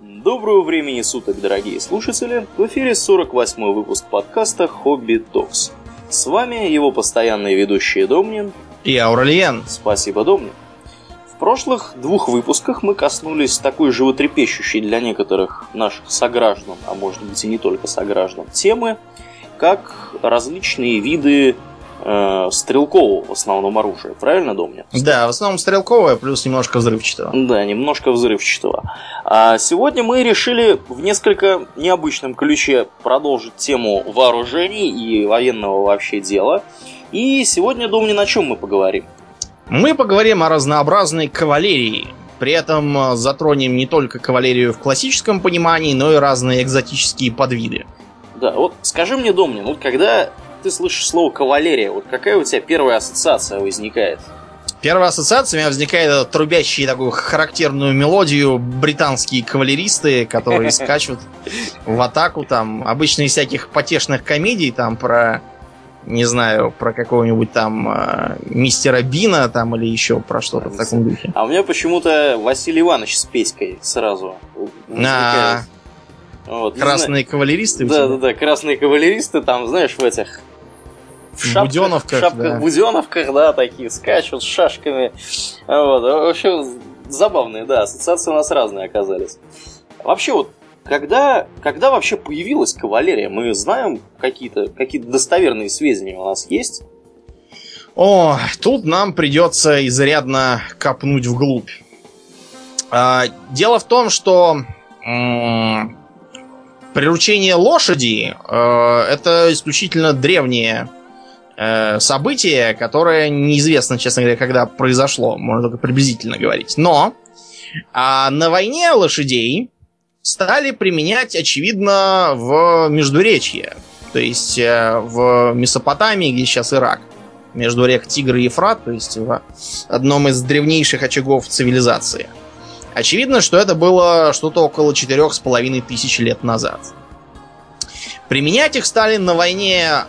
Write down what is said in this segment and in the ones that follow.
Доброго времени суток, дорогие слушатели! В эфире 48 выпуск подкаста «Хобби Токс». С вами его постоянные ведущие Домнин и Аурельян. Спасибо, Домнин. В прошлых двух выпусках мы коснулись такой животрепещущей для некоторых наших сограждан, а может быть и не только сограждан, темы, как различные виды э, стрелкового в основном оружия. Правильно, Домнин? Да, в основном стрелковое, плюс немножко взрывчатого. Да, немножко взрывчатого. А сегодня мы решили в несколько необычном ключе продолжить тему вооружений и военного вообще дела. И сегодня, Домнин, о чем мы поговорим? Мы поговорим о разнообразной кавалерии. При этом э, затронем не только кавалерию в классическом понимании, но и разные экзотические подвиды. Да, вот скажи мне, Домнин, вот когда ты слышишь слово кавалерия, вот какая у тебя первая ассоциация возникает? Первая ассоциация у меня возникает трубящие такую характерную мелодию британские кавалеристы, которые скачут в атаку там. Обычно из всяких потешных комедий там про не знаю, про какого-нибудь там э, мистера Бина там или еще про что-то в таком духе. А у меня почему-то Василий Иванович с Песькой сразу. А, вот, красные кавалеристы? Да, да, да, красные кавалеристы там, знаешь, в этих в шапках, буденовках, в шапках да. буденовках, да, такие скачут с шашками. Вот. В общем, забавные, да, ассоциации у нас разные оказались. Вообще вот, когда, когда вообще появилась кавалерия? Мы знаем какие-то какие достоверные сведения у нас есть? О, тут нам придется изрядно копнуть вглубь. А, дело в том, что м- приручение лошади э, это исключительно древнее э, событие, которое неизвестно, честно говоря, когда произошло. Можно только приблизительно говорить. Но а на войне лошадей стали применять, очевидно, в Междуречье. То есть э, в Месопотамии, где сейчас Ирак. Между рек Тигр и Ефрат, то есть в одном из древнейших очагов цивилизации. Очевидно, что это было что-то около четырех с половиной тысяч лет назад. Применять их стали на войне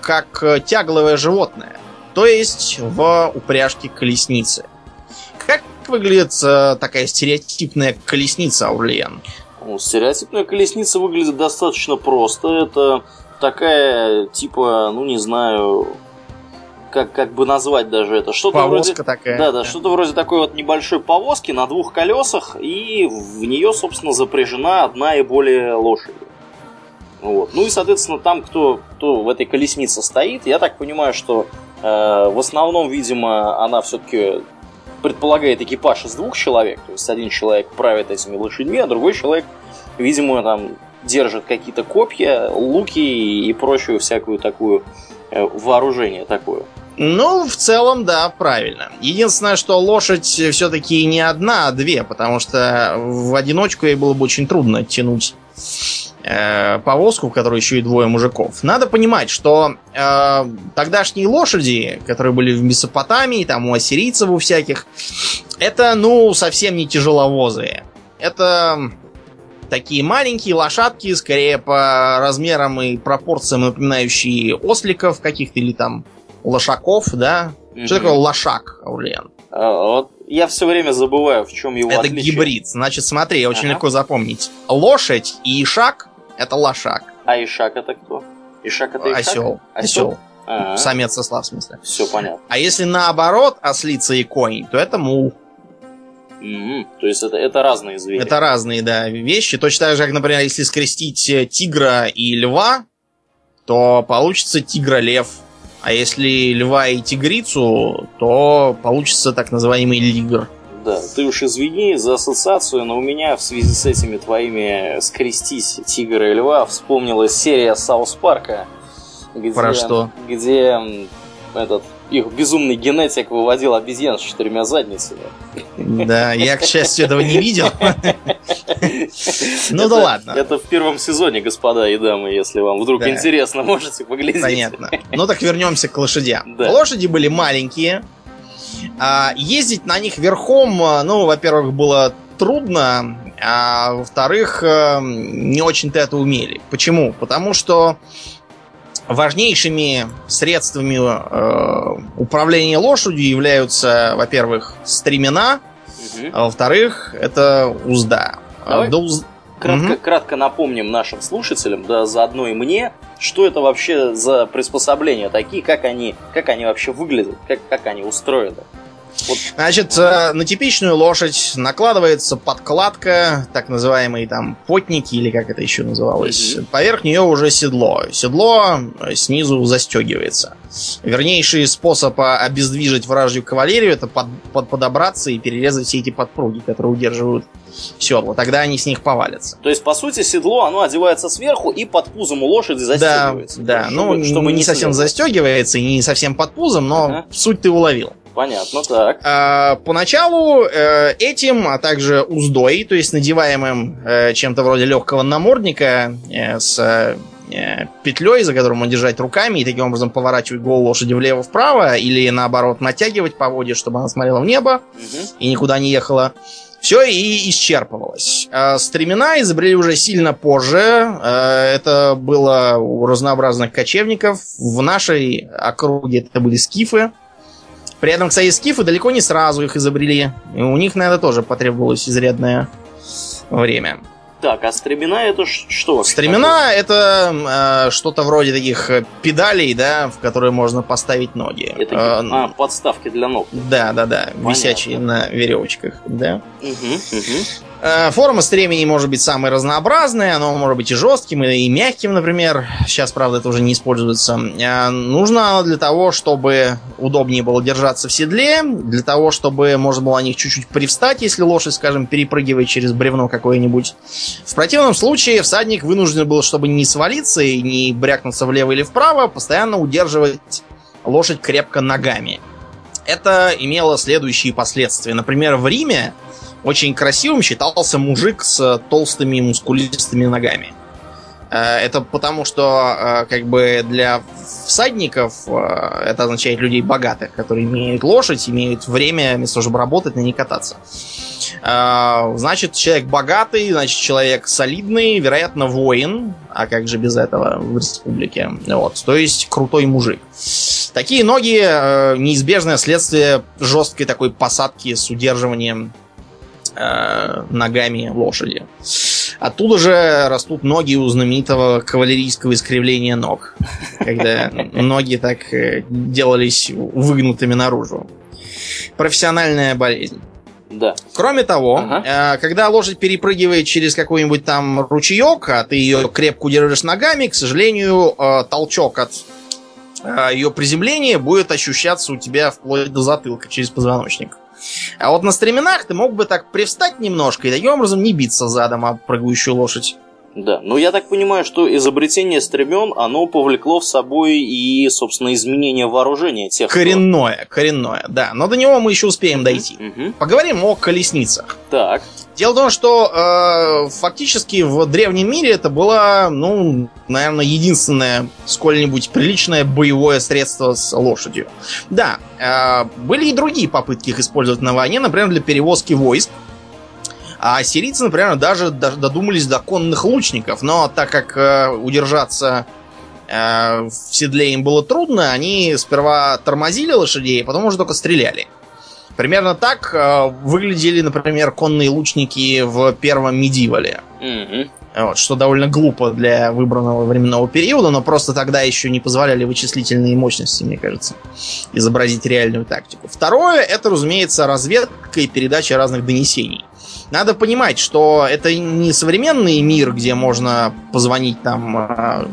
как э, тягловое животное, то есть в упряжке колесницы. Как выглядит э, такая стереотипная колесница, Аурлиен? Ну, стереотипная колесница выглядит достаточно просто. Это такая, типа, ну не знаю, как, как бы назвать даже это. Что-то Повозка вроде, такая. Да, да, что-то вроде такой вот небольшой повозки на двух колесах, и в нее, собственно, запряжена одна и более лошади. Вот. Ну и, соответственно, там, кто, кто в этой колеснице стоит, я так понимаю, что э, в основном, видимо, она все-таки предполагает экипаж из двух человек. То есть один человек правит этими лошадьми, а другой человек, видимо, там держит какие-то копья, луки и прочую всякую такую э, вооружение такое. Ну, в целом, да, правильно. Единственное, что лошадь все-таки не одна, а две, потому что в одиночку ей было бы очень трудно тянуть э, повозку, в которой еще и двое мужиков. Надо понимать, что э, тогдашние лошади, которые были в Месопотамии, там у ассирийцев у всяких, это, ну, совсем не тяжеловозые. Это такие маленькие лошадки, скорее по размерам и пропорциям напоминающие осликов каких-то или там лошаков, да? Mm-hmm. Что такое лошак, Аурлиан? А, вот я все время забываю, в чем его Это отличие. гибрид. Значит, смотри, очень ага. легко запомнить. Лошадь и ишак — это лошак. А ишак это кто? Ишак это ишак? Осел. Осел. Ага. Самец осла, в смысле. Все понятно. А если наоборот ослица и конь, то это мул. Mm-hmm. То есть это, это разные звери. Это разные, да, вещи. Точно так же, как, например, если скрестить э, тигра и льва, то получится тигра-лев. А если льва и тигрицу, то получится так называемый лигр. Да, ты уж извини за ассоциацию, но у меня в связи с этими твоими скрестись тигра и льва вспомнилась серия Саус Парка. Где, Про что? Где этот их безумный генетик выводил обезьян с четырьмя задницами. Да, я, к счастью, этого не видел. Ну да ладно. Это в первом сезоне, господа и дамы, если вам вдруг интересно, можете поглядеть. Понятно. Ну так вернемся к лошадям. Лошади были маленькие. А ездить на них верхом, ну, во-первых, было трудно, а во-вторых, э, не очень-то это умели. Почему? Потому что важнейшими средствами э, управления лошадью являются, во-первых, стремена, угу. а во-вторых, это узда. Давай до... кратко, угу. кратко напомним нашим слушателям, да заодно и мне, что это вообще за приспособления такие, как они, как они вообще выглядят, как, как они устроены. Вот. Значит, э, на типичную лошадь накладывается подкладка, так называемые там потники, или как это еще называлось. Угу. Поверх нее уже седло. Седло э, снизу застегивается. Вернейший способ обездвижить вражью кавалерию это под, под, подобраться и перерезать все эти подпруги, которые удерживают седло. Тогда они с них повалятся. То есть, по сути, седло, оно одевается сверху и под пузом у лошади застегивается. Да, да. Чтобы, ну, чтобы не, не совсем застегивается и не совсем под пузом, но ага. суть ты уловил. Понятно, так. А, поначалу э, этим, а также уздой, то есть надеваемым э, чем-то вроде легкого намордника э, с э, петлей, за которым можно держать руками и таким образом поворачивать голову лошади влево-вправо или наоборот натягивать по воде, чтобы она смотрела в небо угу. и никуда не ехала. Все и исчерпывалось. А стремена изобрели уже сильно позже. Э, это было у разнообразных кочевников. В нашей округе это были скифы. При этом, кстати, скифы далеко не сразу их изобрели. И у них, наверное, тоже потребовалось изрядное время. Так, а стремена это что? Стремена это э, что-то вроде таких э, педалей, да, в которые можно поставить ноги. Это э, а, подставки для ног. Да, да, да, Понятно. висячие на веревочках, да. Угу, угу. Э, форма стремени может быть самой разнообразной, оно может быть и жестким, и мягким, например. Сейчас, правда, это уже не используется. Э, нужно оно для того, чтобы удобнее было держаться в седле, для того, чтобы можно было на них чуть-чуть привстать, если лошадь, скажем, перепрыгивает через бревно какое-нибудь. В противном случае всадник вынужден был, чтобы не свалиться и не брякнуться влево или вправо, постоянно удерживать лошадь крепко ногами. Это имело следующие последствия. Например, в Риме очень красивым считался мужик с толстыми мускулистыми ногами. Э, это потому, что э, как бы для всадников э, это означает людей богатых, которые имеют лошадь, имеют время вместо чтобы работать, на ней кататься. Значит, человек богатый, значит, человек солидный, вероятно, воин. А как же без этого в республике? Вот. То есть крутой мужик. Такие ноги неизбежное следствие жесткой такой посадки с удерживанием э, ногами лошади. Оттуда же растут ноги у знаменитого кавалерийского искривления ног, когда ноги так э, делались выгнутыми наружу. Профессиональная болезнь. Да. Кроме того, ага. э, когда лошадь перепрыгивает через какой-нибудь там ручеек, а ты ее крепко удерживаешь ногами, к сожалению, э, толчок от э, ее приземления будет ощущаться у тебя вплоть до затылка через позвоночник. А вот на стременах ты мог бы так привстать немножко и таким образом не биться задом об прыгающую лошадь. Да, но я так понимаю, что изобретение стремен, оно повлекло в собой и, собственно, изменение вооружения тех. Коренное, кто... коренное, да. Но до него мы еще успеем дойти. Угу. Поговорим о колесницах. Так. Дело в том, что э, фактически в древнем мире это было, ну, наверное, единственное сколь-нибудь приличное боевое средство с лошадью. Да, э, были и другие попытки их использовать на войне, например, для перевозки войск. А сирийцы, например, даже додумались до конных лучников, но так как э, удержаться э, в седле им было трудно, они сперва тормозили лошадей, а потом уже только стреляли. Примерно так э, выглядели, например, конные лучники в первом медивале. Mm-hmm. Вот, что довольно глупо для выбранного временного периода, но просто тогда еще не позволяли вычислительные мощности, мне кажется, изобразить реальную тактику. Второе, это, разумеется, разведка и передача разных донесений. Надо понимать, что это не современный мир, где можно позвонить там а,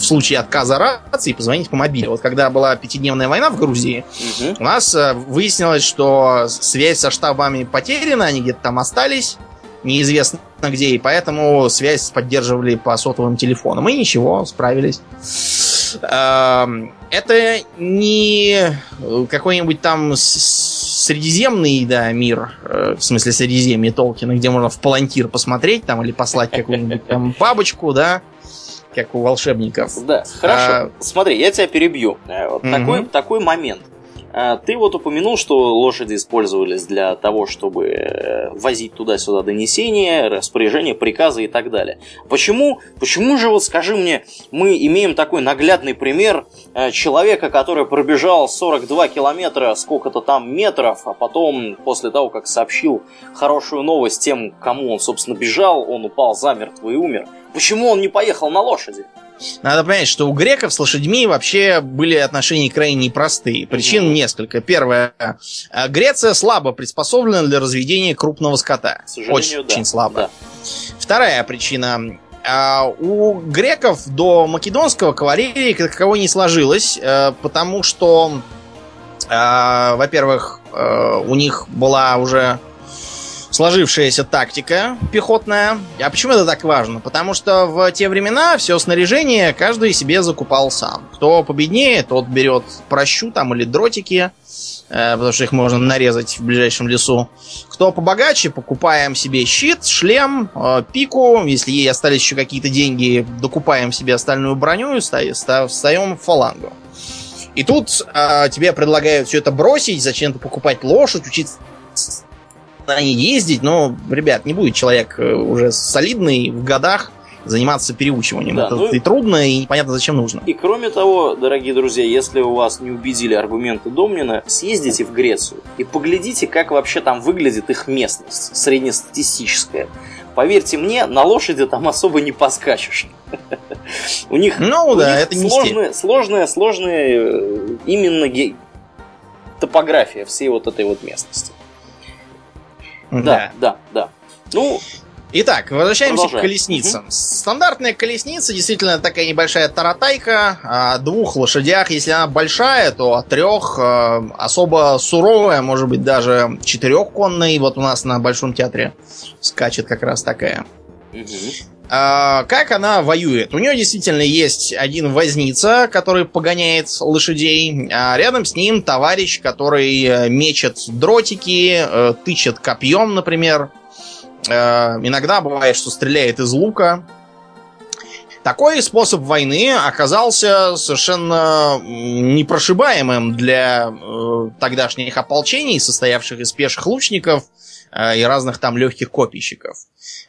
в случае отказа рации позвонить по мобилю. Вот когда была пятидневная война в Грузии, угу. у нас а, выяснилось, что связь со штабами потеряна, они где-то там остались, неизвестно где, и поэтому связь поддерживали по сотовым телефонам. И ничего, справились. Это не какой-нибудь там средиземный, да, мир, э, в смысле Средиземье Толкина, где можно в палантир посмотреть там или послать какую-нибудь там бабочку, да, как у волшебников. Да, хорошо. А... Смотри, я тебя перебью. Э, вот угу. такой, такой момент. А, ты вот упомянул, что лошади использовались для того, чтобы э, возить туда-сюда донесения, распоряжения, приказы и так далее. Почему, почему же, вот скажи мне, мы имеем такой наглядный пример э, человека, который пробежал 42 километра, сколько-то там метров, а потом, после того, как сообщил хорошую новость тем, кому он, собственно, бежал, он упал замертво и умер. Почему он не поехал на лошади? Надо понять, что у греков с лошадьми вообще были отношения крайне непростые. Причин угу. несколько. Первое. Э, Греция слабо приспособлена для разведения крупного скота. Очень, да. очень слабо. Да. Вторая причина. Э, у греков до македонского кавалерии как таковой не сложилось, э, потому что, во-первых, у них была уже сложившаяся тактика пехотная. А почему это так важно? Потому что в те времена все снаряжение каждый себе закупал сам. Кто победнее, тот берет прощу там или дротики, э, потому что их можно нарезать в ближайшем лесу. Кто побогаче, покупаем себе щит, шлем, э, пику. Если ей остались еще какие-то деньги, докупаем себе остальную броню и встаем в фалангу. И тут э, тебе предлагают все это бросить, зачем-то покупать лошадь, учиться ней ездить, но, ребят, не будет человек э, уже солидный в годах заниматься переучиванием. Да, Это ну, и трудно, и непонятно, зачем нужно. И кроме того, дорогие друзья, если у вас не убедили аргументы Домнина, съездите в Грецию и поглядите, как вообще там выглядит их местность, среднестатистическая. Поверьте мне, на лошади там особо не поскачешь. У них, ну, да, это сложная, сложная, сложная э, именно топография всей вот этой вот местности. Да, да, да. Ну, Итак, возвращаемся Продолжаем. к колесницам. Угу. Стандартная колесница действительно такая небольшая таратайка о двух лошадях. Если она большая, то о трех. Э, особо суровая, может быть, даже четырехконная. Вот у нас на Большом театре скачет как раз такая. Угу. А, как она воюет? У нее действительно есть один возница, который погоняет лошадей, а рядом с ним товарищ, который э, мечет дротики, э, тычет копьем, например. Э, иногда бывает, что стреляет из лука. Такой способ войны оказался совершенно непрошибаемым для тогдашних ополчений, состоявших из пеших лучников и разных там легких копийщиков.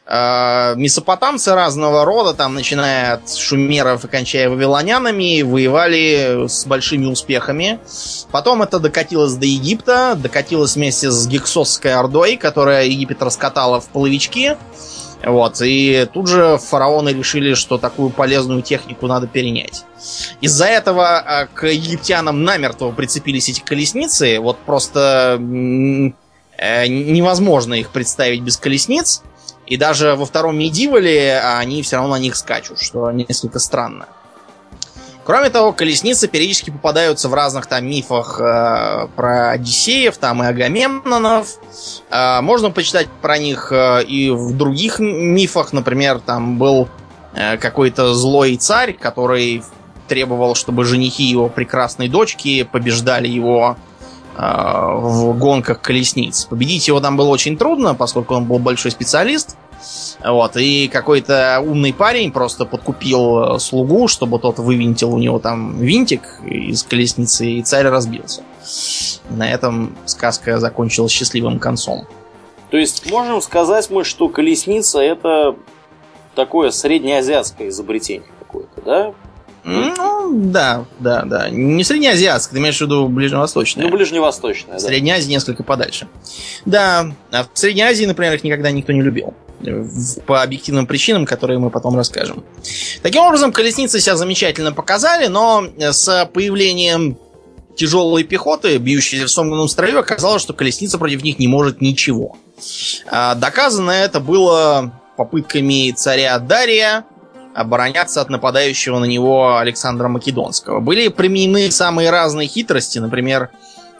Э, месопотамцы разного рода, там, начиная от шумеров и кончая вавилонянами, воевали с большими успехами. Потом это докатилось до Египта, докатилось вместе с Гексосской Ордой, которая Египет раскатала в половички. Вот, и тут же фараоны решили, что такую полезную технику надо перенять. Из-за этого э, к египтянам намертво прицепились эти колесницы. Вот просто э, невозможно их представить без колесниц. И даже во втором медивале они все равно на них скачут, что несколько странно. Кроме того, колесницы периодически попадаются в разных там мифах э, про Одиссеев, там и Агамемнонов. Э, можно почитать про них э, и в других мифах. Например, там был э, какой-то злой царь, который требовал, чтобы женихи его прекрасной дочки побеждали его Э, в гонках колесниц. Победить его там было очень трудно, поскольку он был большой специалист. Вот, и какой-то умный парень просто подкупил э, слугу, чтобы тот вывинтил у него там винтик из колесницы, и царь разбился. На этом сказка закончилась счастливым концом. То есть можем сказать мы, что колесница это такое среднеазиатское изобретение какое-то, да? Ну, да, да, да. Не среднеазиатское, ты имеешь в виду ближневосточное. Ну, ближневосточное, да. Средняя Азия несколько подальше. Да, а в Средней Азии, например, их никогда никто не любил. По объективным причинам, которые мы потом расскажем. Таким образом, колесницы себя замечательно показали, но с появлением тяжелой пехоты, бьющейся в сомкнутом строю, оказалось, что колесница против них не может ничего. А доказано это было попытками царя Дария обороняться от нападающего на него Александра Македонского. Были применены самые разные хитрости, например,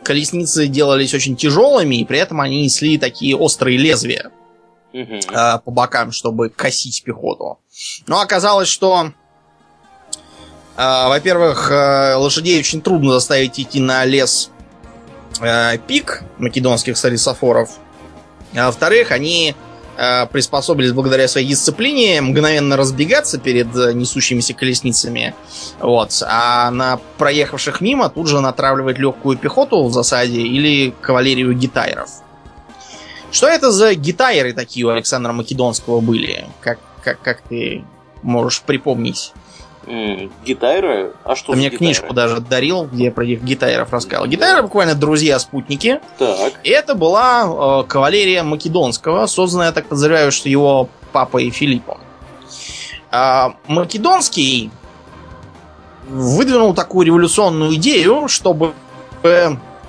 колесницы делались очень тяжелыми, и при этом они несли такие острые лезвия угу. э, по бокам, чтобы косить пехоту. Но оказалось, что, э, во-первых, э, лошадей очень трудно заставить идти на лес э, пик македонских сарисофоров, а во-вторых, они приспособились благодаря своей дисциплине мгновенно разбегаться перед э, несущимися колесницами. Вот. А на проехавших мимо тут же натравливать легкую пехоту в засаде или кавалерию гитайров. Что это за гитайры такие у Александра Македонского были? Как, как, как ты можешь припомнить? Гитайры? А что Ты за мне гитайры? книжку даже дарил, где я про этих гитайров рассказал. Гитайры буквально друзья-спутники. Так. И это была э, кавалерия Македонского, созданная, я так подозреваю, что его папой Филиппом. А, Македонский выдвинул такую революционную идею, чтобы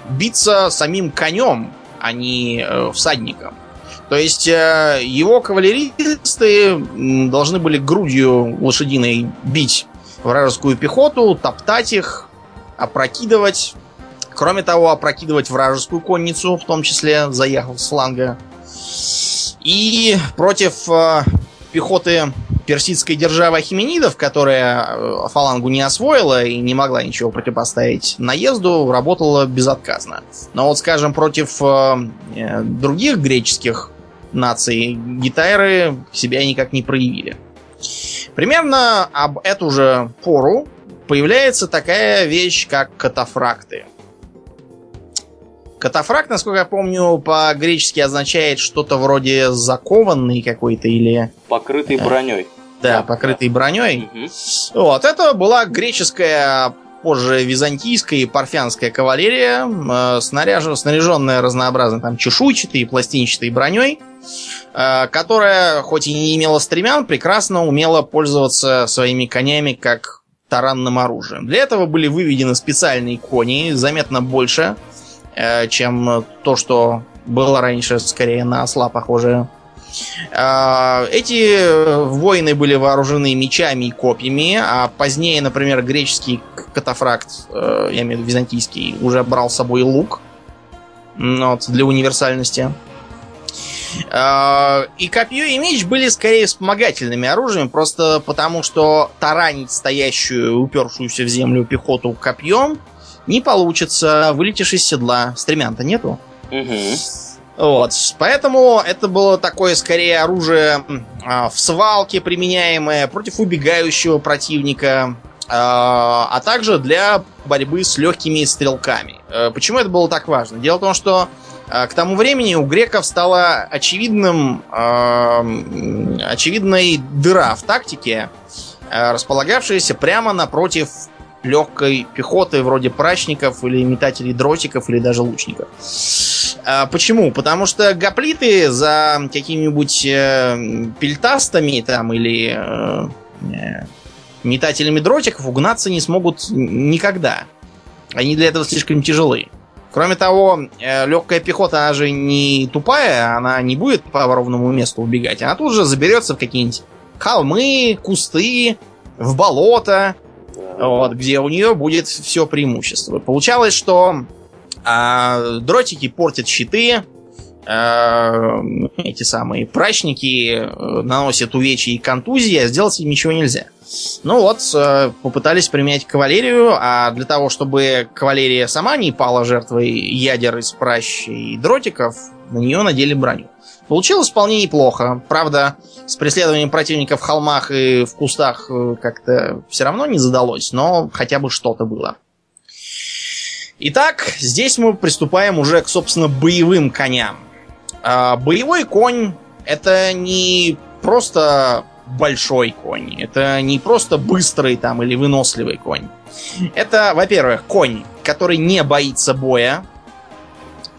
биться самим конем, а не э, всадником. То есть э, его кавалеристы должны были грудью лошадиной бить вражескую пехоту, топтать их, опрокидывать. Кроме того, опрокидывать вражескую конницу, в том числе заехав с фланга. И против э, пехоты персидской державы Ахименидов, которая э, фалангу не освоила и не могла ничего противопоставить наезду, работала безотказно. Но вот, скажем, против э, э, других греческих наций гитайры себя никак не проявили. Примерно об эту же пору появляется такая вещь, как катафракты. Катафракт, насколько я помню, по-гречески означает что-то вроде закованный какой-то или Покрытый броней. да, Да, покрытый броней. Мгм. Вот, это была греческая, позже византийская и парфянская кавалерия, э, снаряж- снаряженная разнообразной там чешуйчатой и пластинчатой броней, э, которая, хоть и не имела стремян, прекрасно умела пользоваться своими конями как таранным оружием. Для этого были выведены специальные кони, заметно больше, чем то, что было раньше, скорее на осла похожее. А, Эти э, воины были вооружены мечами и копьями, а позднее, например, греческий катафракт, э, я имею в виду византийский, уже брал с собой лук вот, для универсальности. А, И копье и меч были скорее вспомогательными оружием, просто потому что таранить стоящую, упершуюся в землю пехоту копьем не получится, вылетишь из седла. Стремян-то нету. Мгм. Вот, поэтому это было такое скорее оружие а, в свалке применяемое против убегающего противника, а а также для борьбы с легкими стрелками. Э, Почему это было так важно? Дело в том, что а, к тому времени у греков стала очевидным, м, очевидной дыра в тактике, а, располагавшаяся прямо напротив легкой пехоты вроде прачников или метателей дротиков или даже лучников. А, почему? Потому что гоплиты за какими-нибудь э, пельтастами там или э, э, метателями дротиков угнаться не смогут никогда. Они для этого слишком тяжелы. Кроме того, легкая пехота, она же не тупая, она не будет по ровному месту убегать. Она тут же заберется в какие-нибудь холмы, кусты, в болото, вот, где у нее будет все преимущество. Получалось, что а, дротики портят щиты, а, эти самые прачники э, наносят увечья и контузии, а сделать им ничего нельзя. Ну вот, э, попытались применять кавалерию, а для того, чтобы кавалерия сама не пала жертвой ядер из пращ и дротиков, на нее надели броню. Получилось вполне неплохо. Правда, с преследованием противника в холмах и в кустах э, как-то все равно не задалось, но хотя бы что-то было. Итак, здесь мы приступаем уже к, собственно, боевым коням. А, боевой конь это не просто большой конь, это не просто быстрый там или выносливый конь. Это, во-первых, конь, который не боится боя,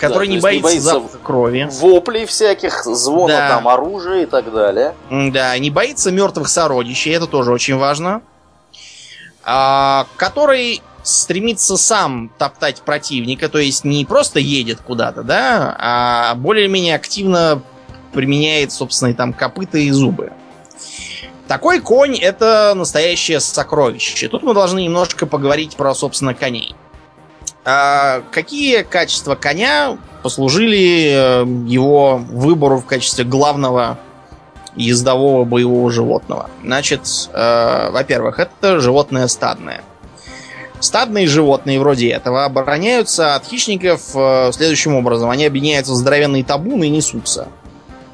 который то не, есть не боится боится запаха крови. Воплей всяких, звона Да. там оружия и так далее. Да, не боится мертвых сородичей, это тоже очень важно. А, который стремится сам топтать противника, то есть не просто едет куда-то, да, а более-менее активно применяет собственные там копыта и зубы. Такой конь это настоящее сокровище. Тут мы должны немножко поговорить про, собственно, коней. А какие качества коня послужили э, его выбору в качестве главного ездового боевого животного? Значит, э, во-первых, это животное стадное. Стадные животные вроде этого обороняются от хищников э, следующим образом. Они объединяются в здоровенные табуны и несутся.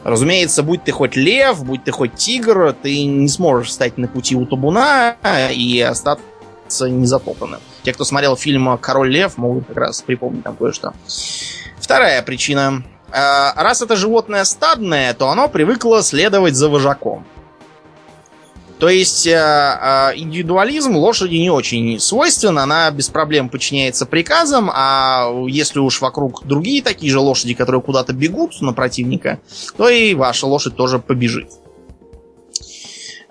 Разумеется, будь ты хоть лев, будь ты хоть тигр, ты не сможешь встать на пути у табуна и остаться незатопанным. Те, кто смотрел фильм «Король лев», могут как раз припомнить там кое-что. Вторая причина. А, раз это животное стадное, то оно привыкло следовать за вожаком. То есть э, э, индивидуализм лошади не очень свойствен, она без проблем подчиняется приказам, а если уж вокруг другие такие же лошади, которые куда-то бегут на противника, то и ваша лошадь тоже побежит.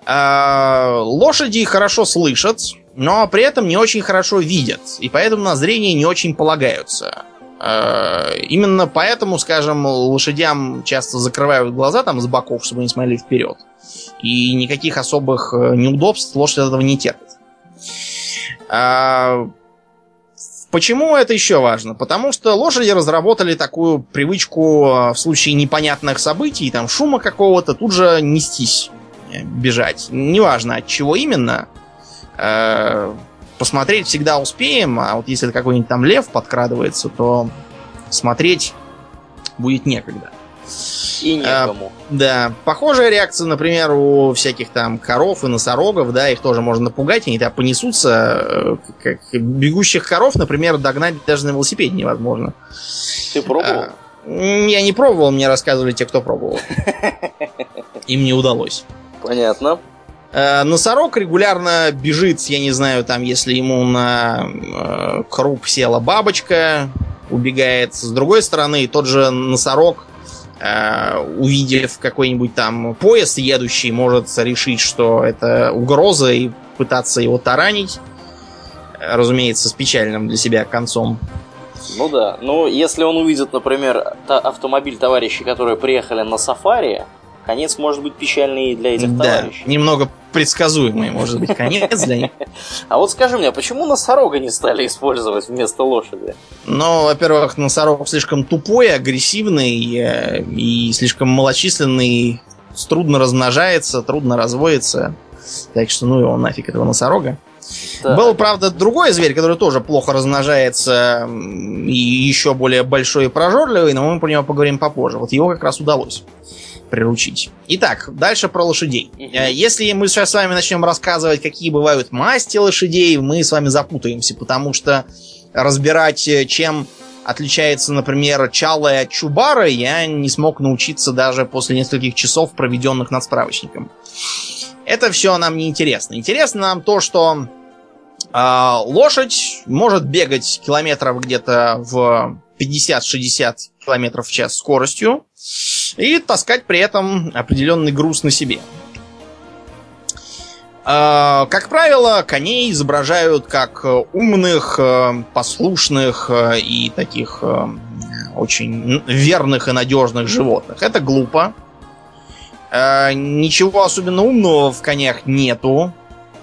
Э, лошади хорошо слышат, но при этом не очень хорошо видят, и поэтому на зрение не очень полагаются. Именно поэтому, скажем, лошадям часто закрывают глаза там с боков, чтобы они смотрели вперед. И никаких особых э, неудобств лошадь от этого не терпит. А, почему это еще важно? Потому что лошади разработали такую привычку э, в случае непонятных событий, там шума какого-то, тут же нестись, э, бежать. Неважно от чего именно. Посмотреть всегда успеем, а вот если какой-нибудь там лев подкрадывается, то смотреть будет некогда. И некому. А, да. Похожая реакция, например, у всяких там коров и носорогов, да, их тоже можно напугать, они тогда понесутся. Э, как бегущих коров, например, догнать даже на велосипеде невозможно. Ты пробовал? А, я не пробовал, мне рассказывали те, кто пробовал. Им не удалось. Понятно. А, носорог регулярно бежит, я не знаю, там, если ему на э, круп села бабочка, убегает. С другой стороны, тот же носорог Э, увидев какой-нибудь там поезд едущий, может решить, что это угроза и пытаться его таранить. Разумеется, с печальным для себя концом. Ну да. Ну, если он увидит, например, та автомобиль товарищей, которые приехали на сафари, конец может быть печальный для этих да, товарищей. Немного предсказуемый может быть конец для них. А вот скажи мне, почему носорога не стали использовать вместо лошади? Ну, во-первых, носорог слишком тупой, агрессивный э, и слишком малочисленный, трудно размножается, трудно разводится. Так что ну его нафиг этого носорога. Так. Был, правда, другой зверь, который тоже плохо размножается и еще более большой и прожорливый, но мы про него поговорим попозже. Вот его как раз удалось приручить. Итак, дальше про лошадей. Э, если мы сейчас с вами начнем рассказывать, какие бывают масти лошадей, мы с вами запутаемся, потому что разбирать, э, чем отличается, например, чалая от чубара, я не смог научиться даже после нескольких часов, проведенных над справочником. Это все нам не интересно. Интересно нам то, что э, лошадь может бегать километров где-то в 50-60 километров в час скоростью и таскать при этом определенный груз на себе. А, как правило, коней изображают как умных, э, послушных э, и таких э, очень верных и надежных животных. Это глупо. Ничего особенно умного в конях нету.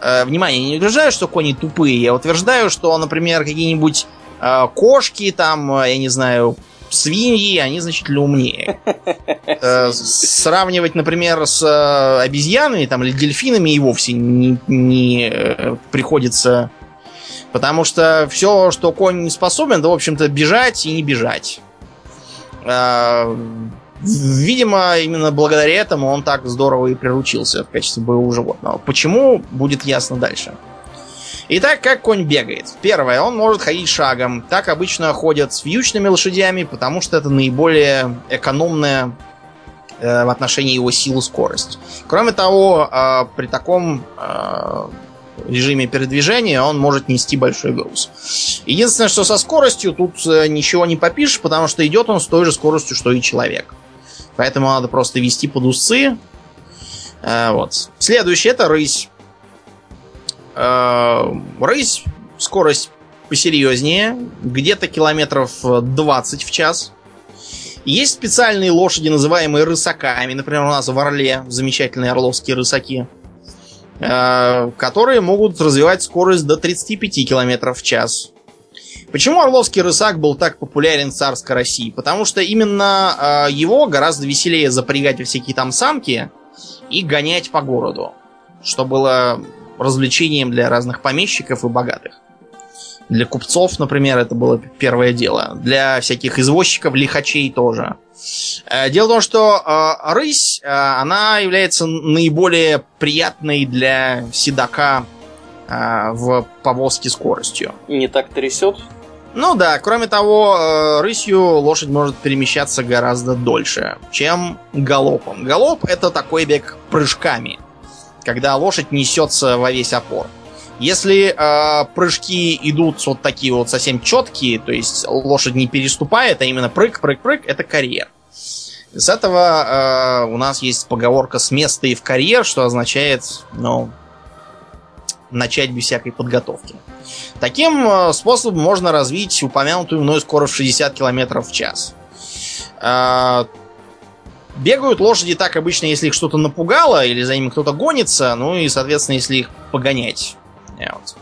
Внимание, я не утверждаю, что кони тупые. Я утверждаю, что, например, какие-нибудь кошки, там, я не знаю, свиньи, они значительно умнее. Э, сравнивать, например, с э, обезьянами там, или дельфинами и вовсе не, не э, приходится. Потому что все, что конь не способен, да, в общем-то, бежать и не бежать. Видимо, именно благодаря этому он так здорово и приручился в качестве боевого животного. Почему, будет ясно дальше. Итак, как конь бегает? Первое, он может ходить шагом. Так обычно ходят с вьючными лошадями, потому что это наиболее экономная э, в отношении его силы скорость. Кроме того, э, при таком э, режиме передвижения он может нести большой груз. Единственное, что со скоростью тут э, ничего не попишешь, потому что идет он с той же скоростью, что и человек. Поэтому надо просто вести под усы. Э, вот. Следующее это рысь. Э, рысь, скорость посерьезнее, где-то километров 20 в час. Есть специальные лошади, называемые рысаками. Например, у нас в Орле замечательные орловские рысаки, э, которые могут развивать скорость до 35 километров в час. Почему Орловский рысак был так популярен в царской России? Потому что именно э, его гораздо веселее запрягать во всякие там самки и гонять по городу. Что было развлечением для разных помещиков и богатых. Для купцов, например, это было первое дело. Для всяких извозчиков, лихачей тоже. Э, дело в том, что э, рысь, э, она является наиболее приятной для седока э, в повозке скоростью. Не так трясет? Ну да, кроме того, э, рысью лошадь может перемещаться гораздо дольше, чем галопом. Галоп это такой бег прыжками, когда лошадь несется во весь опор. Если э, прыжки идут вот такие вот совсем четкие, то есть лошадь не переступает, а именно прыг, прыг, прыг, это карьер. С этого э, у нас есть поговорка с места и в карьер, что означает, ну, начать без всякой подготовки. Таким э, способом можно развить упомянутую мной скорость в 60 км в час. Э, бегают лошади так обычно, если их что-то напугало, или за ними кто-то гонится, ну и, соответственно, если их погонять. Вот.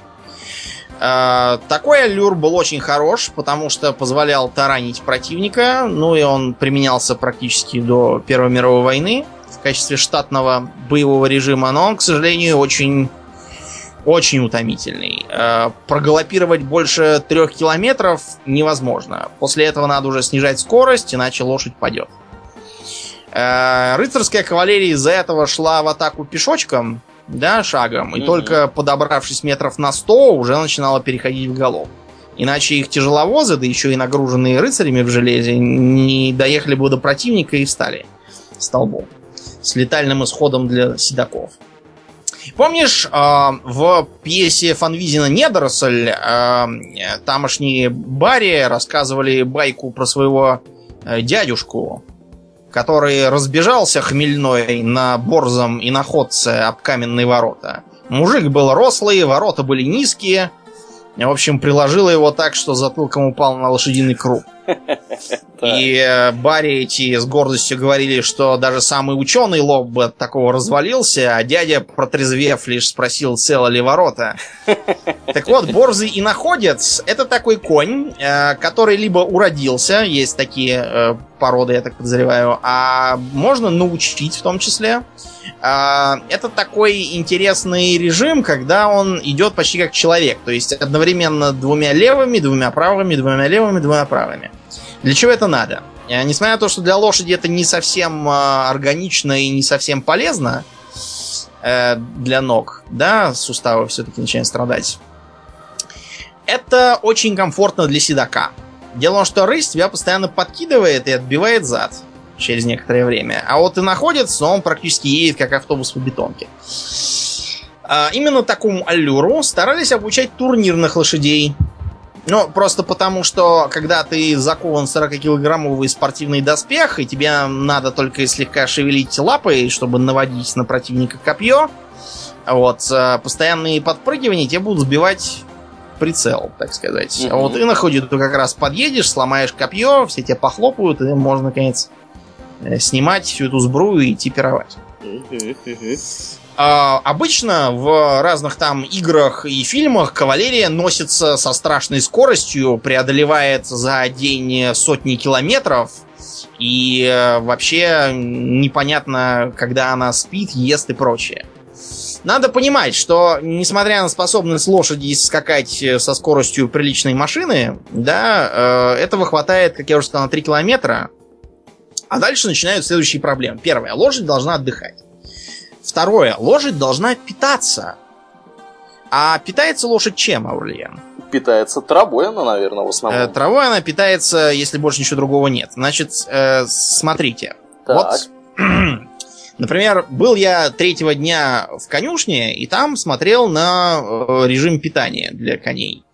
Э, такой аллюр был очень хорош, потому что позволял таранить противника, ну и он применялся практически до Первой мировой войны в качестве штатного боевого режима, но он, к сожалению, очень очень утомительный. Э, прогалопировать больше трех километров невозможно. После этого надо уже снижать скорость, иначе лошадь падет. Э, рыцарская кавалерия из-за этого шла в атаку пешочком, да, шагом, и mm-hmm. только подобравшись метров на 100, уже начинала переходить в голов. Иначе их тяжеловозы, да еще и нагруженные рыцарями в железе, не доехали бы до противника и встали столбом. С летальным исходом для седаков. Помнишь, э, в пьесе Фанвизина «Недоросль» э, тамошние Барри рассказывали байку про своего э, дядюшку, который разбежался хмельной на борзом и находце об каменные ворота. Мужик был рослый, ворота были низкие. В общем, приложила его так, что затылком упал на лошадиный круг. И э, Барри эти с гордостью говорили, что даже самый ученый лоб бы от такого развалился, а дядя, протрезвев, лишь спросил, цело ли ворота. Так вот, борзый и находец — это такой конь, э, который либо уродился, есть такие э, породы, я так подозреваю, а можно научить в том числе. Это такой интересный режим, когда он идет почти как человек, то есть одновременно двумя левыми, двумя правыми, двумя левыми, двумя правыми. Для чего это надо? Э, несмотря на то, что для лошади это не совсем э, органично и не совсем полезно э, для ног, да, суставы все-таки начинают страдать. Это очень комфортно для седока. Дело в том, что рысь тебя постоянно подкидывает и отбивает зад через некоторое время. А вот и находится, он практически едет как автобус по бетонке. А, именно такому аллюру старались обучать турнирных лошадей. Ну, просто потому, что когда ты закован 40-килограммовый спортивный доспех, и тебе надо только слегка шевелить лапой, чтобы наводить на противника копье, вот, э, постоянные подпрыгивания тебе будут сбивать прицел, так сказать. Mm-hmm. А вот и находит, ты как раз подъедешь, сломаешь копье, все тебя похлопают, и можно, наконец, э, снимать всю эту сбрую и идти пировать. А, обычно в разных там играх и фильмах кавалерия носится со страшной скоростью, преодолевает за день сотни километров. И э, вообще непонятно, когда она спит, ест и прочее. Надо понимать, что несмотря на способность лошади скакать со скоростью приличной машины, да, э, этого хватает, как я уже сказал, на 3 километра. А дальше начинают следующие проблемы. Первое. Лошадь должна отдыхать. Второе. Лошадь должна питаться. А питается лошадь чем, Аурлиен? Питается травой она, наверное, в основном. Э, травой она питается, если больше ничего другого нет. Значит, э, смотрите. Так. Вот, например, был я третьего дня в конюшне, и там смотрел на э, режим питания для коней.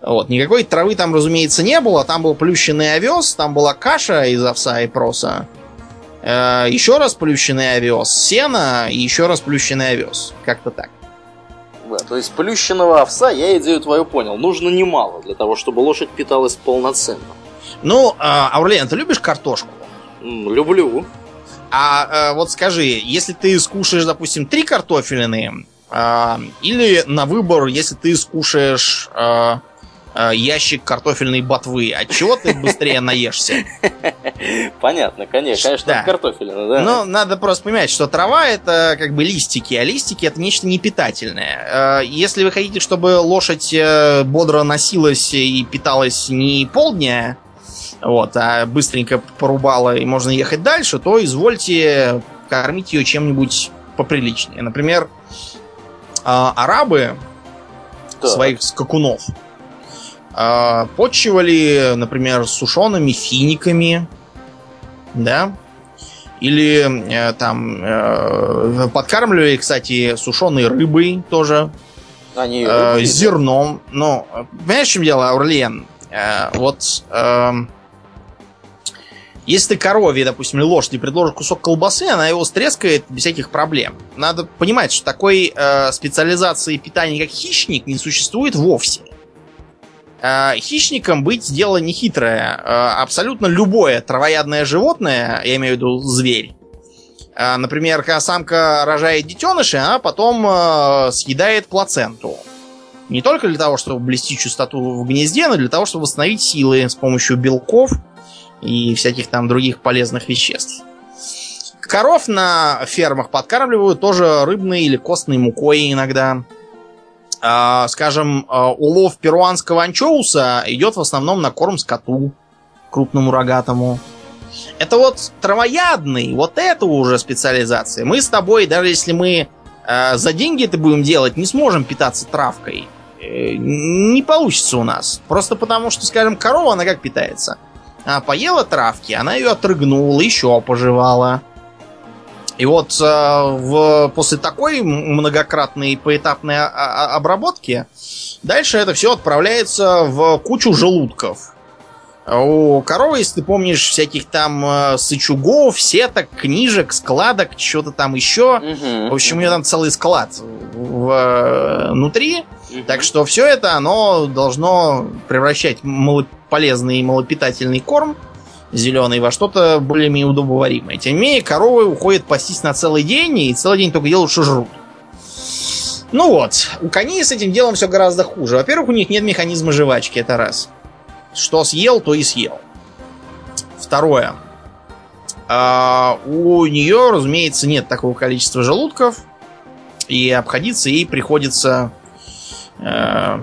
Вот, никакой травы там, разумеется, не было. Там был плющенный овес, там была каша из овса и проса. Э, еще раз плющенный овес, сено и еще раз плющенный овес. Как-то так. Да, то есть плющенного овса, я идею твою понял, нужно немало для того, чтобы лошадь питалась полноценно. Ну, э, Аурлен, ты любишь картошку? Люблю. А э, вот скажи, если ты скушаешь, допустим, три картофелины, или на выбор, если ты скушаешь э, ящик картофельной ботвы. От чего ты быстрее наешься? Понятно, конечно, конечно, Да. картофельно, да. Но надо просто понимать, что трава это как бы листики, а листики это нечто непитательное. Э, Если вы хотите, чтобы лошадь э, бодро носилась и питалась не полдня, вот, а быстренько порубала и можно ехать дальше, то извольте кормить ее чем-нибудь поприличнее. Например, а, арабы Так. своих скакунов а, почивали, например, сушеными финиками, да, или э, там э, подкармливали, кстати, сушеной рыбой тоже, Они э, зерном. Но э, понимаешь, в чем дело, Аурлиен? Вот эм, если ты корове, допустим, или лошади предложишь кусок колбасы, она его стрескает без всяких проблем. Надо понимать, что такой э, специализации питания, как хищник, не существует вовсе. Э, хищником быть дело нехитрое. Э, абсолютно любое травоядное животное, я имею в виду зверь, э, например, когда самка рожает детеныша, она потом съедает плаценту. Не только для того, чтобы блести чистоту в гнезде, но для того, чтобы восстановить силы с помощью белков и всяких там других полезных веществ. Коров на фермах подкармливают тоже рыбной или костной мукой иногда. А, скажем, а, улов перуанского анчоуса идет в основном на корм скоту, крупному рогатому. Это вот травоядный, вот это уже специализация. Мы с тобой, даже если мы э, за деньги это будем делать, не сможем питаться травкой. Э, не получится у нас. Просто потому, что, скажем, корова, она как питается? Она поела травки, она ее отрыгнула, еще пожевала. И вот э, в, после такой многократной поэтапной а- а- обработки дальше это все отправляется в кучу желудков. У коровы, если ты помнишь, всяких там э, сычугов, сеток, книжек, складок, что-то там еще. Мгм. В общем, у нее там целый склад в- э, внутри. Мгм. Так что все это, оно должно превращать мало- полезный и малопитательный корм зеленый во что-то более-менее удобоваримое. Тем не менее, коровы уходят пастись на целый день и целый день только делают, что жрут. Ну вот, у коней с этим делом все гораздо хуже. Во-первых, у них нет механизма жвачки, это раз. Что съел, то и съел. Второе. А, у нее, разумеется, нет такого количества желудков, и обходиться ей приходится э,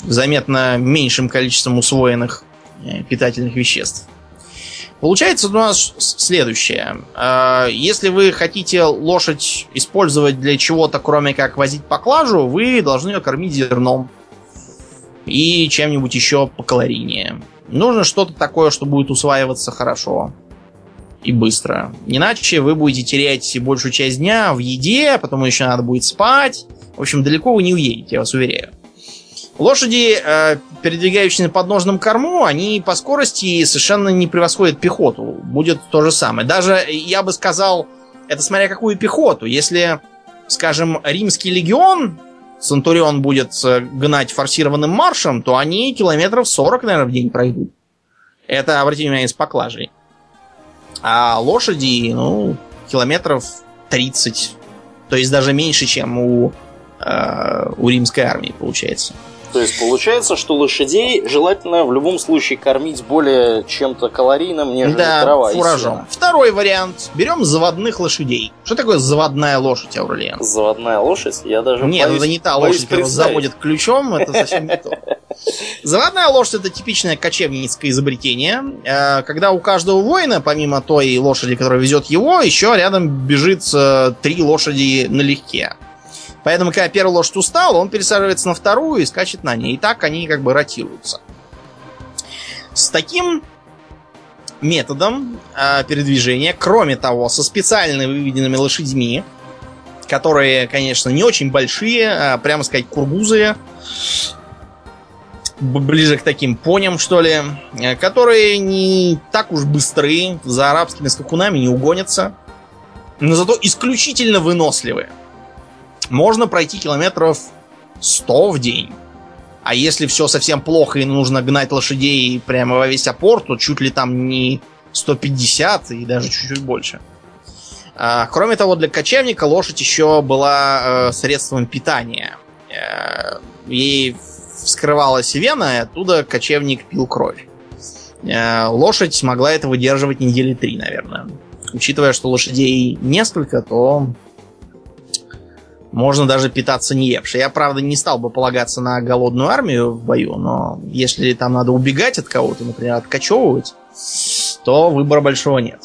заметно меньшим количеством усвоенных питательных веществ. Получается у нас следующее. Э, Если вы хотите лошадь использовать для чего-то, кроме как возить поклажу, вы должны ее кормить зерном и чем-нибудь еще покалорийнее. Нужно что-то такое, что будет усваиваться хорошо и быстро. Иначе вы будете терять большую часть дня в еде, потом еще надо будет спать. В общем, далеко вы не уедете, я вас уверяю. Лошади, э, передвигающиеся на подножном корму, они по скорости совершенно не превосходят пехоту. Будет то же самое. Даже, я бы сказал, это смотря какую пехоту. Если, скажем, римский легион, Центурион будет э, гнать форсированным маршем, то они километров 40, наверное, в день пройдут. Это, обратите внимание, с поклажей. А лошади, ну, километров 30. То есть даже меньше, чем у, э, у римской армии, получается. То есть получается, что лошадей желательно в любом случае кормить более чем-то калорийным, нежели да, трава и фуражом. сено. Второй вариант. Берем заводных лошадей. Что такое заводная лошадь, Аурлиен? Заводная лошадь, я даже Нет, боюсь- это не та лошадь, которую заводят ключом, это совсем не то. Заводная лошадь это типичное кочевническое изобретение, э, когда у каждого воина, помимо той лошади, которая везет его, еще рядом бежит э, три лошади налегке. Поэтому, когда первая лошадь устала, он пересаживается на вторую и скачет на ней. И так они как бы ротируются. С таким методом э, передвижения, кроме того, со специально выведенными лошадьми, которые, конечно, не очень большие, а, прямо сказать, кургузые, б- ближе к таким поням, что ли, э, которые не так уж быстрые, за арабскими скакунами не угонятся, но зато исключительно выносливые. Можно пройти километров 100 в день. А если все совсем плохо и нужно гнать лошадей прямо во весь опор, то чуть ли там не 150 и даже чуть-чуть больше. А, кроме того, для кочевника лошадь еще была э, средством питания. Э, ей вскрывалась вена, и оттуда кочевник пил кровь. Э, лошадь могла это выдерживать недели три, наверное. Учитывая, что лошадей несколько, то можно даже питаться не евши. Я, правда, не стал бы полагаться на голодную армию в бою, но если там надо убегать от кого-то, например, откачевывать, то выбора большого нет.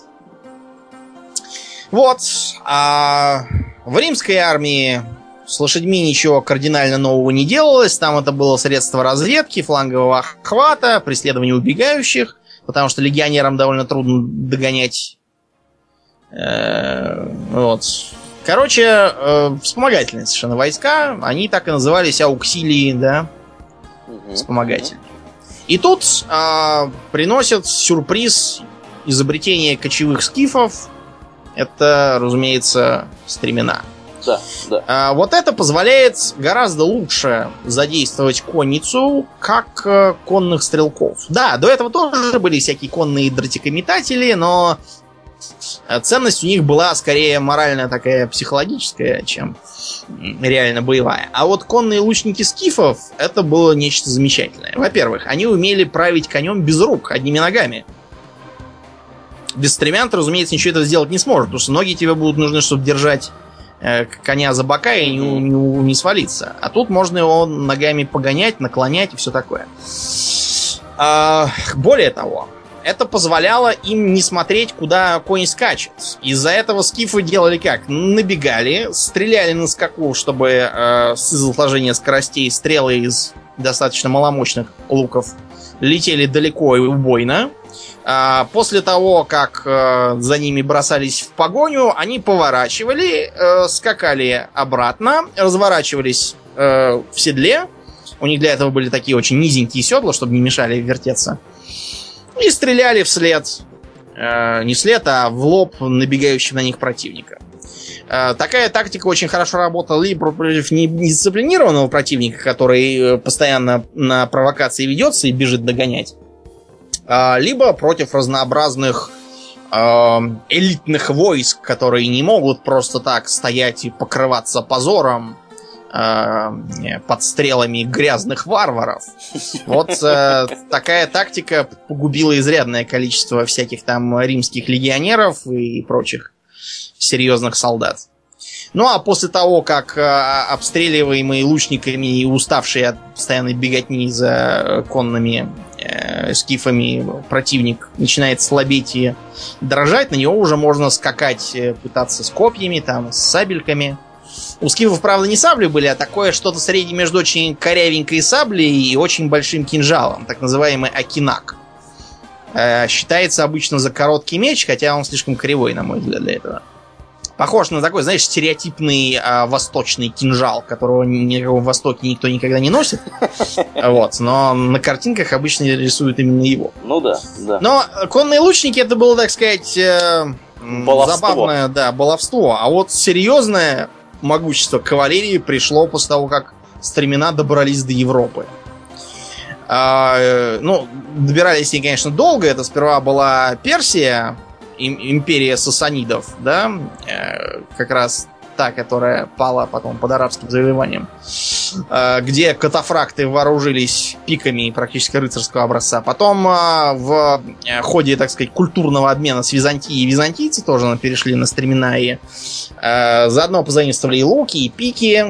Вот. А в римской армии с лошадьми ничего кардинально нового не делалось. Там это было средство разведки, флангового охвата, преследования убегающих, потому что легионерам довольно трудно догонять. Э, вот. Короче, э, вспомогательные совершенно войска. Они так и назывались ауксилии, да? Вспомогательные. И тут э, приносят сюрприз изобретения кочевых скифов. Это, разумеется, стремена. Да, да. А, вот это позволяет гораздо лучше задействовать конницу как э, конных стрелков. Да, до этого тоже были всякие конные дротикометатели, но э, ценность у них была скорее моральная такая психологическая, чем реально боевая. А вот конные лучники скифов это было нечто замечательное. Во-первых, они умели править конем без рук, одними ногами. Без стремян разумеется, ничего этого сделать не сможешь, потому что ноги тебе будут нужны, чтобы держать Э, коня за бока и не, не, не свалиться. А тут можно его ногами погонять, наклонять и все такое. А, более того, это позволяло им не смотреть, куда конь скачет. Из-за этого скифы делали как? Набегали, стреляли на скаку, чтобы э, с изложения скоростей стрелы из достаточно маломощных луков летели далеко и убойно. А, после того, как э, за ними бросались в погоню, они поворачивали, э, скакали обратно, разворачивались э, в седле. У них для этого были такие очень низенькие седла, чтобы не мешали вертеться. И стреляли вслед. Не вслед, а в лоб набегающим на них противника. Такая тактика очень хорошо работала и против недисциплинированного противника, который постоянно на провокации ведется и бежит догонять. А, либо против разнообразных а, элитных войск, которые не могут просто так стоять и покрываться позором э, под стрелами грязных варваров. Вот э, такая тактика погубила изрядное количество всяких там римских легионеров и прочих серьезных солдат. Ну а после того, как э, обстреливаемые лучниками и уставшие от постоянной беготни за конными э, скифами противник начинает слабеть и дрожать, на него уже можно скакать, э, пытаться с копьями, там, с сабельками. У скифов, правда, не сабли были, а такое что-то среднее между очень корявенькой саблей и очень большим кинжалом, так называемый акинак. Э, считается обычно за короткий меч, хотя он слишком кривой, на мой взгляд, для этого. Похож на такой, знаешь, стереотипный а, восточный кинжал, которого ни в Востоке никто никогда не носит. Вот, но на картинках обычно рисуют именно его. Ну да, да. Но конные лучники это было, так сказать, э, забавное, да, баловство. А вот серьезное могущество кавалерии пришло после того, как стремена добрались до Европы. А, э, ну, добирались они, конечно, долго. Это сперва была Персия, империя сасанидов, да, э, как раз та, которая пала потом под арабским завоеванием, э, где катафракты вооружились пиками практически рыцарского образца. Потом э, в ходе, так сказать, культурного обмена с Византией византийцы тоже перешли на стремена и заодно позаимствовали и луки, и пики.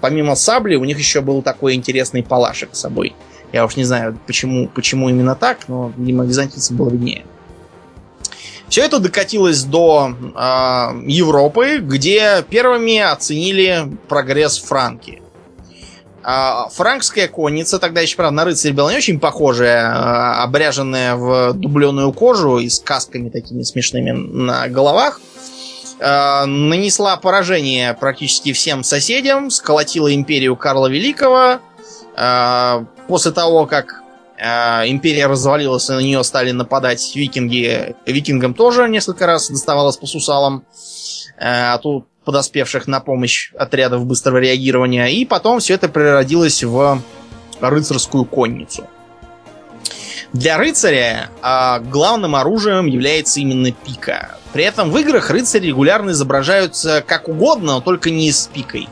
Помимо сабли у них еще был такой интересный палашек с собой. Я уж не знаю, почему, почему именно так, но, видимо, византийцам было виднее. Все это докатилось до э, Европы, где первыми оценили прогресс Франки. А франкская конница, тогда еще, правда, на рыцарь была не очень похожая, а, обряженная в дубленую кожу и с касками такими смешными на головах, а, нанесла поражение практически всем соседям, сколотила империю Карла Великого. После того, как империя развалилась, и на нее стали нападать викинги. Викингам тоже несколько раз доставалось по сусалам. А подоспевших на помощь отрядов быстрого реагирования. И потом все это превратилось в рыцарскую конницу. Для рыцаря а, главным оружием является именно пика. При этом в играх рыцари регулярно изображаются как угодно, но только не с пикой.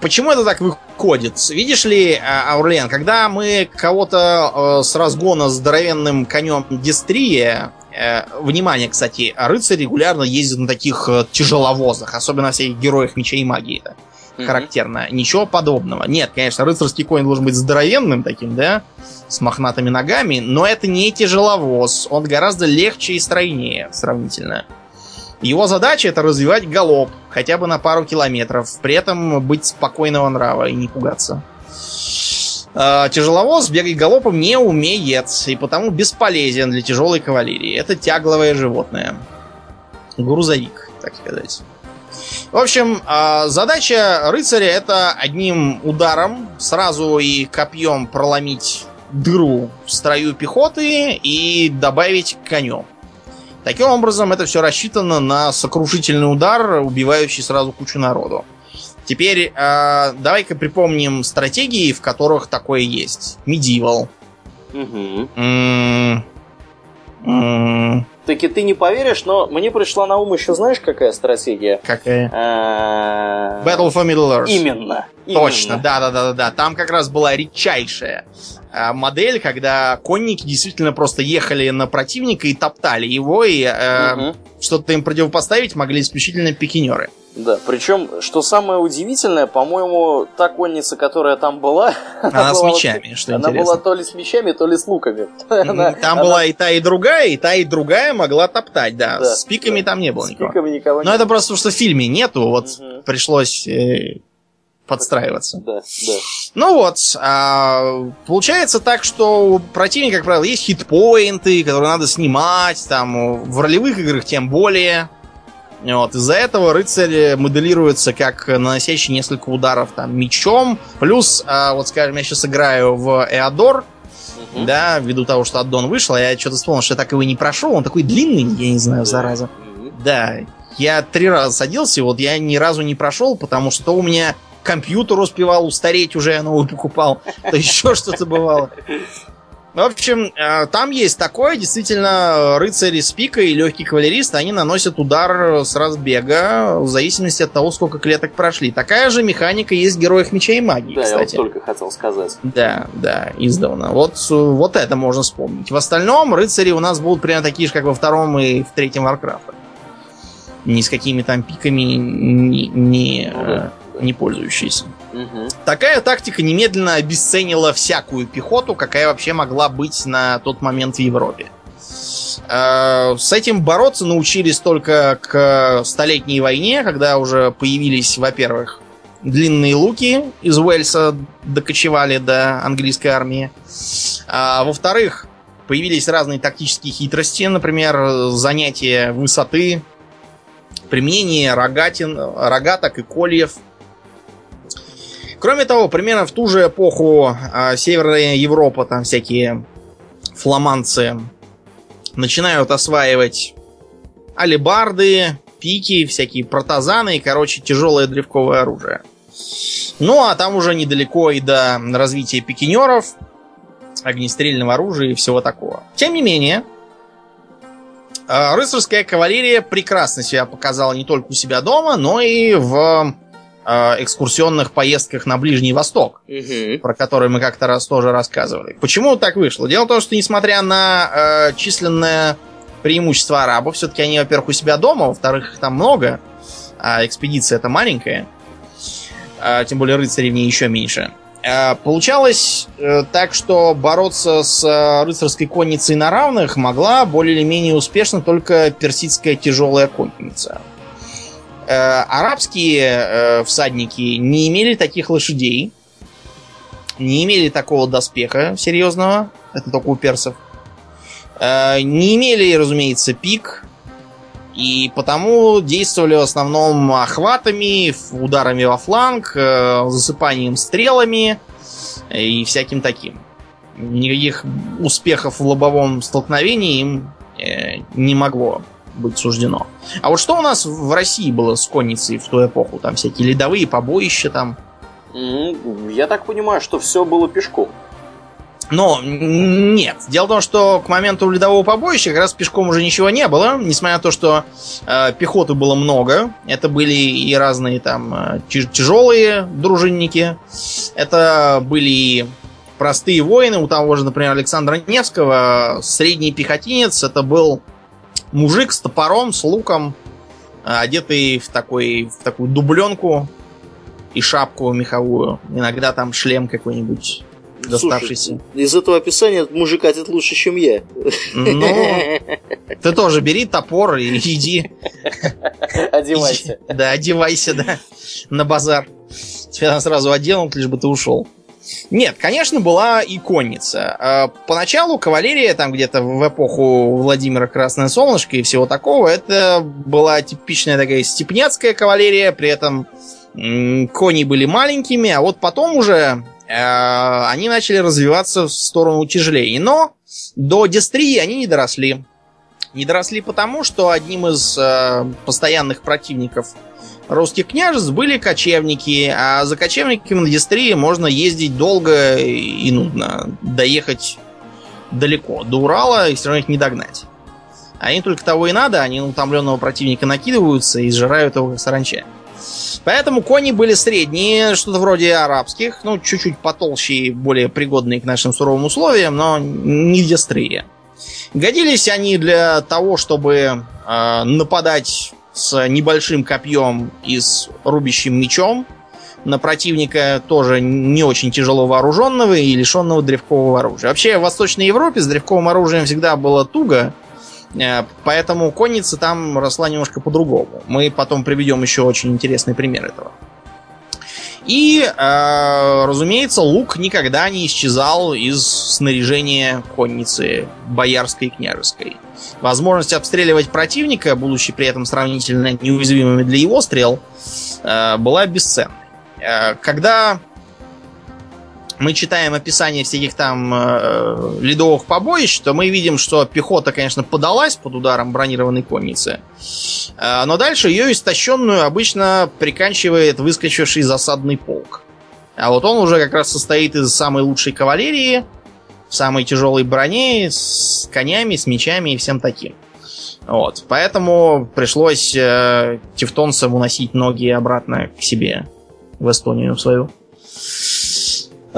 Почему это так выходит? Видишь ли, Аурлен, когда мы кого-то э, с разгона здоровенным конем дистрия, э, внимание, кстати, рыцарь регулярно ездит на таких э, тяжеловозах, особенно всяких героях мечей и магии. Это Мгм. характерно. Ничего подобного. Нет, конечно, рыцарский конь должен быть здоровенным таким, да, с мохнатыми ногами, но это не тяжеловоз. Он гораздо легче и стройнее сравнительно. Его задача это развивать галоп, хотя бы на пару километров, при этом быть спокойного нрава и не пугаться. А, Тяжеловоз бегать галопом не умеет, и потому бесполезен для тяжелой кавалерии. Это тягловое животное. Грузовик, так сказать. В общем, а, задача рыцаря это одним ударом сразу и копьем проломить дыру в строю пехоты и добавить к коню. Таким образом, это все рассчитано на сокрушительный удар, убивающий сразу кучу народу. Теперь а, давай-ка припомним стратегии, в которых такое есть. Medieval. Мгм. М, м, Таки ты не поверишь, но мне пришла на ум еще знаешь, какая стратегия? Какая? Э, Battle for Middle Earth. Именно. Точно, да, да, да, да, да. Там как раз была редчайшая а, модель, когда конники действительно просто ехали на противника и топтали его, и э, Мгм. что-то им противопоставить могли исключительно пикинеры. Да, причем, что самое удивительное, по-моему, та конница, которая там была... Она с была- мечами, что Она интересно. была то ли с мечами, то ли с луками. Она- Там она была и та, и другая, и та, и другая могла топтать, да. Да, с пиками да. там не было с никого. пиками никого Но не это просто что в фильме нету, вот Мгм. пришлось э, подстраиваться. Да, да. Ну вот, а, получается так, что у противника, как правило, есть хитпоинты, которые надо снимать, там, в ролевых играх тем более. Вот, из-за этого рыцарь моделируется как наносящий несколько ударов там мечом. Плюс, а, вот скажем, я сейчас играю в Эодор, да, ввиду того, что аддон вышел, а я что-то вспомнил, что я так его и не прошел, он такой длинный, я не знаю, зараза. Да, я три раза садился, и вот я ни разу не прошел, потому что то у меня компьютер успевал устареть, уже я новый покупал, то еще что-то бывало. В общем, э, там есть такое, действительно, рыцари с пикой и легкий кавалерист, они наносят удар с разбега, в зависимости от того, сколько клеток прошли. Такая же механика есть в героях меча и магии, Да, я вот кстати. только хотел сказать. Да, да, издавна. Вот, э, вот это можно вспомнить. В остальном рыцари у нас будут примерно такие же, как во втором и в третьем Варкрафте. Ни с какими там пиками не, Ну э, да, да. Не пользующиеся. Мгм. Такая тактика немедленно обесценила всякую пехоту, какая вообще могла быть на тот момент в Европе. Э, С этим бороться научились только к Столетней войне, когда уже появились, во-первых, длинные луки из Уэльса докочевали до английской армии. А во-вторых, появились разные тактические хитрости, например, занятие высоты, применение рогатин, рогаток и кольев. Кроме того, примерно в ту же эпоху а, Северная Европа, там всякие фламандцы начинают осваивать алебарды, пики, всякие протазаны и, короче, тяжелое древковое оружие. Ну, а там уже недалеко и до развития пикинеров, огнестрельного оружия и всего такого. Тем не менее, э, рыцарская кавалерия прекрасно себя показала не только у себя дома, но и в э, экскурсионных поездках на Ближний Восток Мгм. про который мы как-то раз тоже рассказывали. Почему так вышло? Дело в том, что несмотря на э, численное преимущество арабов, все-таки они, во-первых, у себя дома, во-вторых, их там много, а экспедиция это маленькая, а, тем более рыцарей в ней еще меньше. Э, Получалось э, так, что бороться с э, рыцарской конницей на равных могла более или менее успешно только персидская тяжелая конница. Э, Арабские э, всадники не имели таких лошадей, не имели такого доспеха серьезного, это только у персов. Э, Не имели, разумеется, пик, и потому действовали в основном охватами, ударами во фланг, засыпанием стрелами и всяким таким. Никаких успехов в лобовом столкновении им не могло быть суждено. А вот что у нас в России было с конницей в ту эпоху? Там всякие ледовые побоища там. Я так понимаю, что все было пешком. Но нет. Дело в том, что к моменту ледового побоища как раз пешком уже ничего не было, несмотря на то, что э, пехоты было много. Это были и разные там э, тяжелые дружинники. Это были и простые воины. У того же, например, Александра Невского средний пехотинец. Это был мужик с топором, с луком, э, одетый в, такой, в такую дубленку и шапку меховую. Иногда там шлем какой-нибудь доставшийся. Слушай, из этого описания мужик катит лучше, чем я. Ну, ты тоже бери топор и иди. Одевайся. Да, одевайся, да, на базар. Тебя там сразу оденут, лишь бы ты ушел. Нет, конечно, была и конница. А, поначалу кавалерия, там где-то в эпоху Владимира Красное Солнышко и всего такого, это была типичная такая степняцкая кавалерия, при этом кони были маленькими, а вот потом уже Э, они начали развиваться в сторону утяжелений. Но до дистрии они не доросли. Не доросли потому, что одним из э, постоянных противников русских княжеств были кочевники, а за кочевниками на дистрии можно ездить долго и нудно. Доехать далеко. До Урала и все равно их не догнать. Им только того и надо, они на утомленного противника накидываются и сжирают его как саранча. Поэтому кони были средние, что-то вроде арабских, ну, чуть-чуть потолще и более пригодные к нашим суровым условиям, но не дестрые. Годились они для того, чтобы э, нападать с небольшим копьем и с рубящим мечом на противника тоже не очень тяжело вооруженного и лишенного древкового оружия. Вообще в Восточной Европе с древковым оружием всегда было туго, Э, поэтому конница там росла немножко по-другому. Мы потом приведем еще очень интересный пример этого. И, э, разумеется, лук никогда не исчезал из снаряжения конницы боярской и княжеской. Возможность обстреливать противника, будучи при этом сравнительно неуязвимыми для его стрел, э, была бесценной. Когда мы читаем описание всяких там э, ледовых побоищ, то мы видим, что пехота, конечно, подалась под ударом бронированной конницы. Э, но дальше ее истощенную обычно приканчивает выскочивший засадный полк. А вот он уже как раз состоит из самой лучшей кавалерии, самой тяжелой брони, с конями, с мечами и всем таким. Вот. Поэтому пришлось э, тевтонцам уносить ноги обратно к себе в Эстонию свою.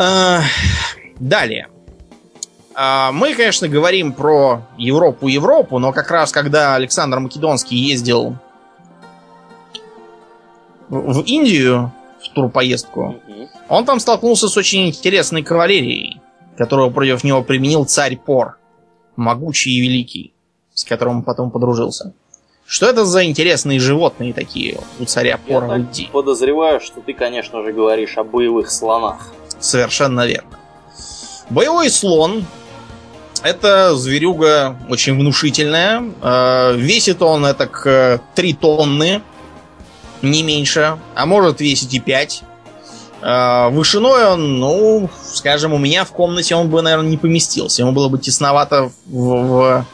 А, далее. А, мы, конечно, говорим про Европу-Европу, но как раз когда Александр Македонский ездил в Индию в турпоездку, он там столкнулся с очень интересной кавалерией, которую против него применил царь Пор, могучий и великий, с которым он потом подружился. Что это за интересные животные такие у царя Пора Я в Индии? подозреваю, что ты, конечно же, говоришь о боевых слонах. Совершенно верно. Боевой слон это зверюга очень внушительная. Э, весит он это к 3 тонны, не меньше, а может весить и 5. Э, вышиной он, ну, скажем, у меня в комнате он бы, наверное, не поместился. Ему было бы тесновато в, в,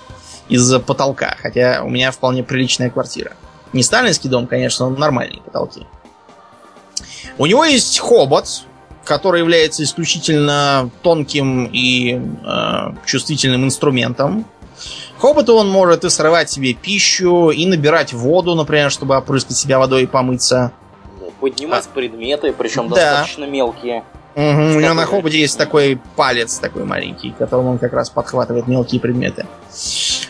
из-за потолка, хотя у меня вполне приличная квартира. Не сталинский дом, конечно, но нормальные потолки. У него есть хобот, который является исключительно тонким и э, чувствительным инструментом. Хоботу он может и срывать себе пищу, и набирать воду, например, чтобы опрыскать себя водой и помыться. Поднимать а. предметы, причем да. достаточно мелкие. Угу, у него на хоботе есть такой палец такой маленький, которым он как раз подхватывает мелкие предметы.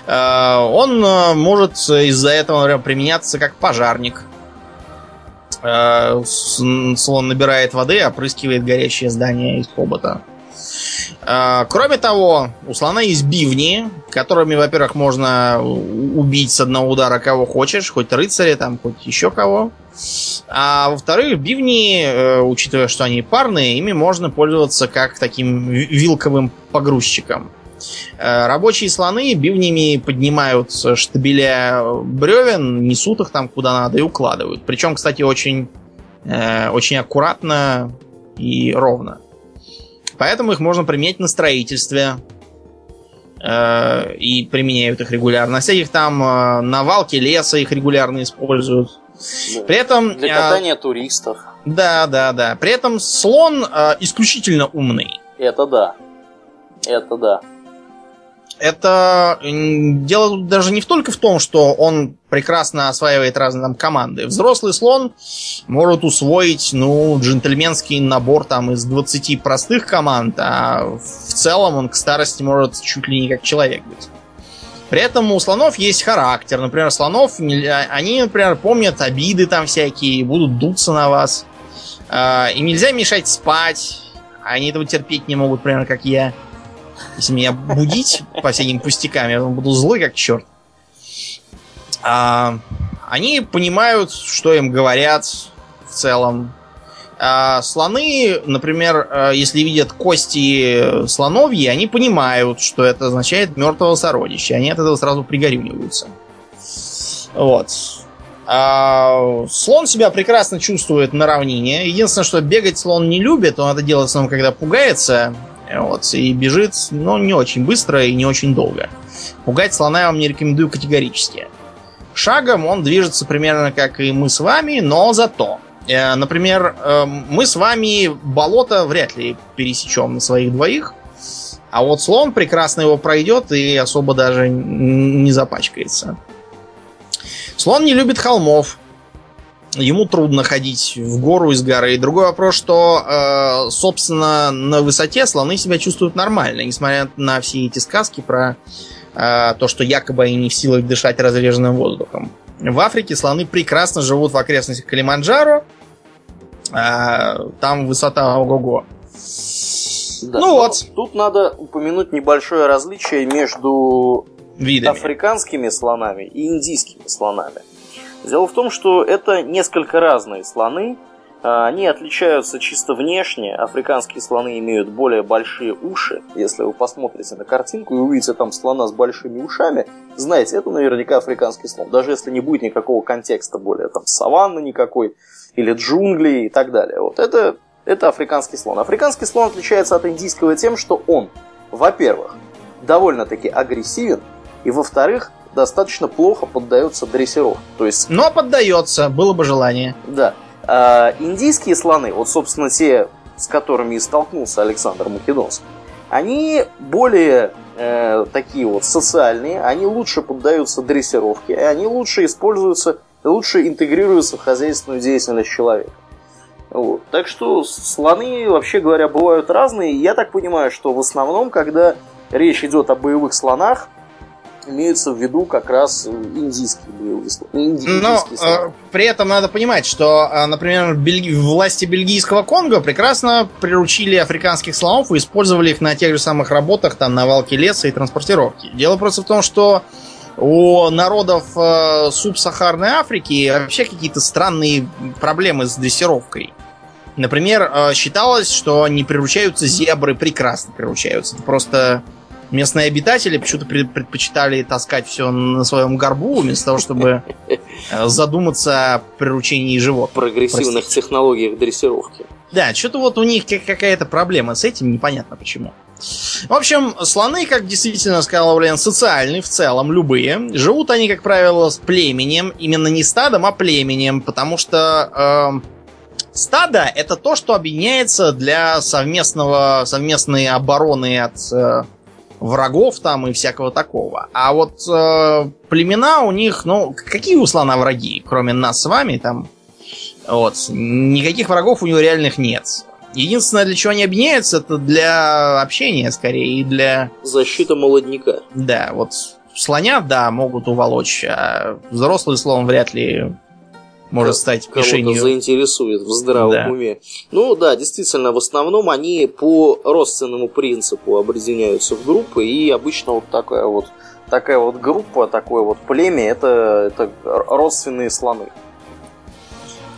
Э, он э, может из-за этого, например, применяться как пожарник. Э, слон набирает воды, опрыскивает горящее здание из хобота. Э, кроме того, у слона есть бивни, которыми, во-первых, можно убить с одного удара кого хочешь, хоть рыцаря, там, хоть еще кого. А во-вторых, бивни, э, учитывая, что они парные, ими можно пользоваться как таким вилковым погрузчиком. Э, рабочие слоны бивнями поднимают штабеля бревен, несут их там куда надо и укладывают. Причем, кстати, очень, э, очень аккуратно и ровно. Поэтому их можно применять на строительстве. Э, и применяют их регулярно. На всяких там навалки леса их регулярно используют. При этом... Для катания туристов. Да, да, да. При этом слон исключительно умный. Это да. Это да. Это дело даже не только в том, что он прекрасно осваивает разные там команды. Взрослый слон может усвоить, ну, джентльменский набор там из 20 простых команд, а в целом он к старости может чуть ли не как человек быть. При этом у слонов есть характер. Например, слонов, они, например, помнят обиды там всякие, будут дуться на вас. А, им нельзя мешать спать. Они этого терпеть не могут, примерно как я. Если меня будить по всяким пустякам, я буду злой как черт. А, они понимают, что им говорят в целом. А слоны, например, э, если видят кости слоновьи, они понимают, что это означает мертвого сородича. Они от этого сразу пригорюниваются. Вот. А слон себя прекрасно чувствует на равнине. Единственное, что бегать слон не любит, он это делает в когда пугается. Вот, и бежит, но не очень быстро и не очень долго. Пугать слона я вам не рекомендую категорически. Шагом он движется примерно как и мы с вами, но зато. Э, например, э, мы с вами болото вряд ли пересечем на своих двоих. А вот слон прекрасно его пройдет и особо даже не запачкается. Слон не любит холмов. Ему трудно ходить в гору из горы. И другой вопрос, что, э, собственно, на высоте слоны себя чувствуют нормально, несмотря на все эти сказки про э, то, что якобы они не в силах дышать разреженным воздухом. В Африке слоны прекрасно живут в окрестностях Калиманджаро. Э, там высота ого-го. Да, ну вот. Тут надо упомянуть небольшое различие между Видами. африканскими слонами и индийскими слонами. Дело в том, что это несколько разные слоны. А, они отличаются чисто внешне. Африканские слоны имеют более большие уши. Если вы посмотрите на картинку и увидите там слона с большими ушами, знаете, это наверняка африканский слон. Даже если не будет никакого контекста более там саванны никакой или джунглей и так далее. Вот это, это африканский слон. Африканский слон отличается от индийского тем, что он, во-первых, довольно-таки агрессивен, и во-вторых, достаточно плохо поддается дрессировке. То есть... Но поддается, было бы желание. Да. А, индийские слоны, вот, собственно, те, с которыми и столкнулся Александр Македонский, они более э, такие вот социальные, они лучше поддаются дрессировке, и они лучше используются, лучше интегрируются в хозяйственную деятельность человека. Вот. Так что слоны, вообще говоря, бывают разные. Я так понимаю, что в основном, когда речь идет о боевых слонах, имеются в виду как раз индийские боевые слоны. Но э, при этом надо понимать, что, э, например, бельги... власти бельгийского Конго прекрасно приручили африканских слонов и использовали их на тех же самых работах, там, на валке леса и транспортировке. Дело просто в том, что у народов э, субсахарной Африки вообще какие-то странные проблемы с дрессировкой. Например, э, считалось, что не приручаются зебры, прекрасно приручаются. Это просто местные обитатели почему-то предпочитали таскать все на своем горбу, вместо того, чтобы э, задуматься о приручении животных. Прогрессивных Простите. технологиях дрессировки. Да, что-то вот у них какая-то проблема с этим, непонятно почему. В общем, слоны, как действительно сказал Блин, социальны в целом, любые. Живут они, как правило, с племенем. Именно не стадом, а племенем. Потому что э, стадо это то, что объединяется для совместного, совместной обороны от э, врагов там и всякого такого. А вот э, племена у них, ну, какие у слона враги, кроме нас с вами там? Вот, никаких врагов у него реальных нет. Единственное, для чего они объединяются, это для общения скорее и для... Защита молодняка. Да, вот слоня, да, могут уволочь, а взрослый слон вряд ли может стать мишенью. заинтересует в здравом да. уме. Ну да, действительно, в основном они по родственному принципу объединяются в группы, и обычно вот такая вот такая вот группа, такое вот племя, это, это родственные слоны.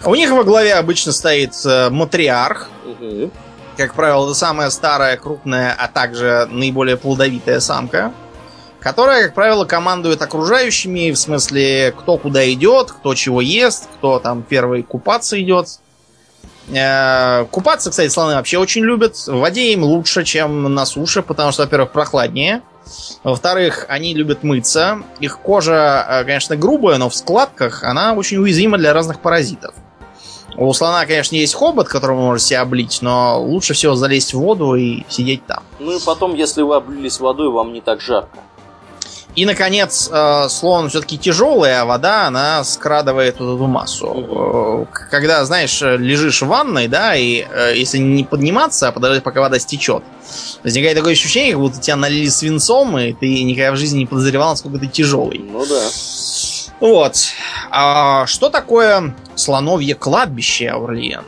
У них во главе обычно стоит э, матриарх. Угу. Как правило, это самая старая, крупная, а также наиболее плодовитая самка которая, как правило, командует окружающими, в смысле, кто куда идет, кто чего ест, кто там первый купаться идет. Э, купаться, кстати, слоны вообще очень любят. В воде им лучше, чем на суше, потому что, во-первых, прохладнее. Во-вторых, они любят мыться. Их кожа, э, конечно, грубая, но в складках она очень уязвима для разных паразитов. У слона, конечно, есть хобот, которым можно себя облить, но лучше всего залезть в воду и сидеть там. Ну и потом, если вы облились водой, вам не так жарко. И, наконец, э, слон все-таки тяжелый, а вода, она скрадывает вот эту массу. Э, Когда, знаешь, лежишь в ванной, да, и э, если не подниматься, а подождать, пока вода стечет, возникает такое ощущение, как будто тебя налили свинцом, и ты никогда в жизни не подозревал, насколько ты тяжелый. Ну да. Вот. А что такое слоновье кладбище, Аурлиен?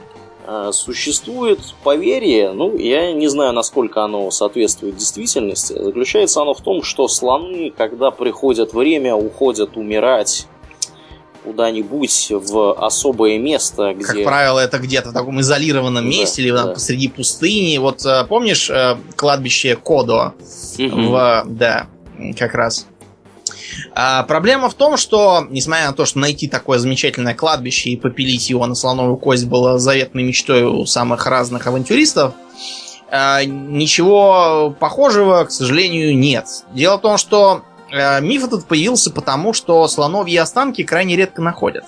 А, Существует поверье, ну, я не знаю, насколько оно соответствует действительности. Заключается оно в том, что слоны, когда приходят время, уходят умирать куда-нибудь в особое место, где... Как правило, это где-то в таком изолированном Да, месте или там да. посреди пустыни. Вот э, помнишь э, кладбище Кодо? Мгм. В, да, как раз. А, проблема в том, что, несмотря на то, что найти такое замечательное кладбище и попилить его на слоновую кость было заветной мечтой у самых разных авантюристов, а, ничего похожего, к сожалению, нет. Дело в том, что э, миф этот появился потому, что слоновьи останки крайне редко находят.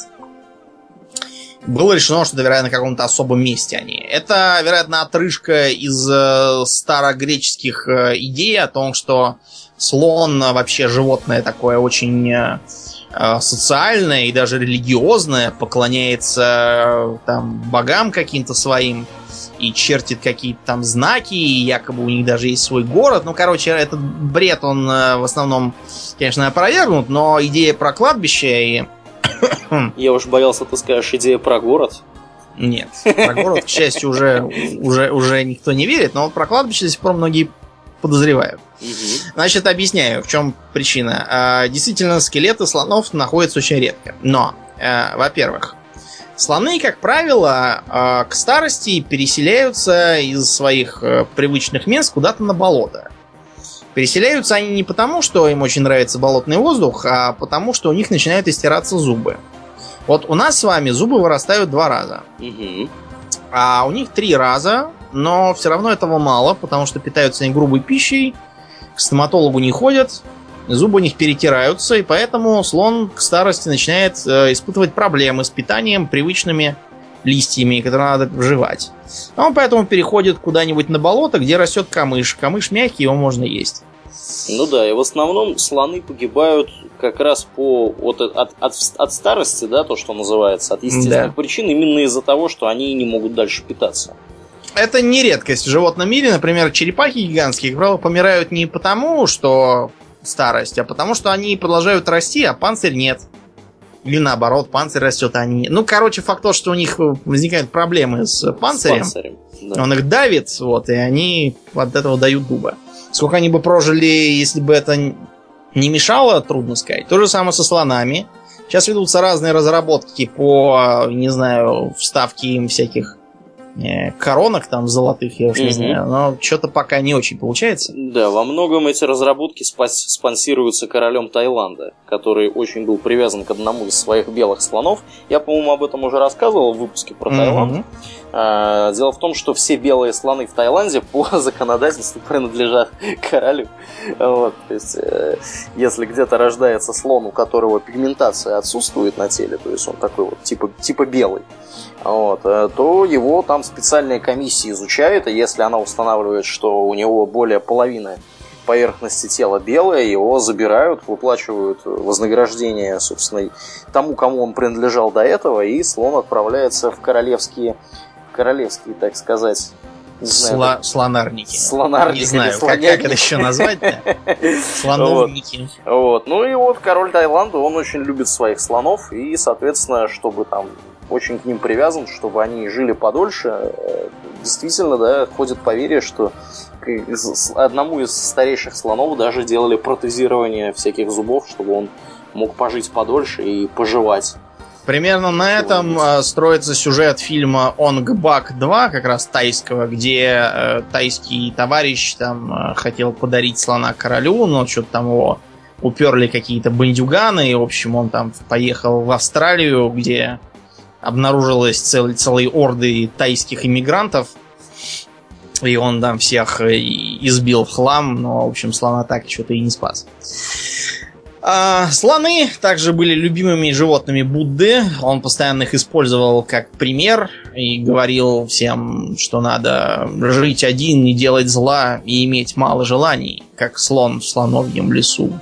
Было решено, что это, вероятно, на каком-то особом месте они. Это, вероятно, отрыжка из э, старогреческих э, идей о том, что слон э, вообще животное такое очень социальное и даже религиозное, поклоняется там богам каким-то своим и чертит какие-то там знаки, и якобы у них даже есть свой город. Ну, короче, этот бред, он в основном, конечно, опровергнут, но идея про кладбище и... Я уж боялся, ты скажешь, идея про город. Нет, про город, к счастью, уже, уже, уже никто не верит, но про кладбище до сих пор многие подозревают. Мгм. Значит, объясняю, в чем причина. А, Действительно, скелеты слонов находятся очень редко. Но, э, во-первых, слоны, как правило, э, к старости переселяются из своих э, привычных мест куда-то на болото. Переселяются они не потому, что им очень нравится болотный воздух, а потому, что у них начинают истираться зубы. Вот у нас с вами зубы вырастают два раза. Мгм. А у них три раза, но все равно этого мало, потому что питаются они грубой пищей, к стоматологу не ходят, зубы у них перетираются, и поэтому слон к старости начинает э, испытывать проблемы с питанием привычными листьями, которые надо жевать. А Он поэтому переходит куда-нибудь на болото, где растет камыш. Камыш мягкий, его можно есть. Ну да, и в основном слоны погибают как раз по от, от, от, от старости, да, то, что называется, от естественных Да. причин, именно из-за того, что они не могут дальше питаться. Это не редкость в животном мире. Например, черепахи гигантские, как правило, помирают не потому, что старость, а потому, что они продолжают расти, а панцирь нет. Или наоборот, панцирь растет, а они... Ну, короче, факт то, что у них возникают проблемы с панцирем. С панцирем. да. Он их давит, вот, и они от этого дают дуба. Сколько они бы прожили, если бы это не мешало, трудно сказать. То же самое со слонами. Сейчас ведутся разные разработки по, не знаю, вставке им всяких э, коронок там золотых, я уж не Мгм. знаю. Но что-то пока не очень получается. Да, во многом эти разработки спонсируются королем Таиланда, который очень был привязан к одному из своих белых слонов. Я, по-моему, об этом уже рассказывал в выпуске про Таиланд. А, Дело в том, что все белые слоны в Таиланде по законодательству принадлежат королю. Вот, то есть, э, если где-то рождается слон, у которого пигментация отсутствует на теле, то есть он такой вот типа, типа белый, вот, э, то его там специальная комиссия изучает, и если она устанавливает, что у него более половины поверхности тела белая, его забирают, выплачивают вознаграждение, собственно, тому, кому он принадлежал до этого, и слон отправляется в королевские, королевские, так сказать, не знаю, Сла- слонарники. Слонарники Не знаю, как, как это еще назвать Слоновники. Вот. Ну и вот король Таиланда, он очень любит своих слонов, и, соответственно, чтобы там очень к ним привязан, чтобы они жили подольше, э, действительно, да, ходит поверье, что одному из старейших слонов даже делали протезирование всяких зубов, чтобы он мог пожить подольше и поживать. Примерно на этом э, строится сюжет фильма Онг Бак 2, как раз тайского, где э, тайский товарищ там э, хотел подарить слона королю, но что-то там его уперли какие-то бандюганы, и, в общем, он там поехал в Австралию, где обнаружилась цел- целые орды тайских иммигрантов, и он там всех э, избил в хлам, но, в общем, слона так что-то и не спас. А, слоны также были любимыми животными Будды. Он постоянно их использовал как пример и говорил всем, что надо жить один, не делать зла и иметь мало желаний, как слон в слоновьем лесу.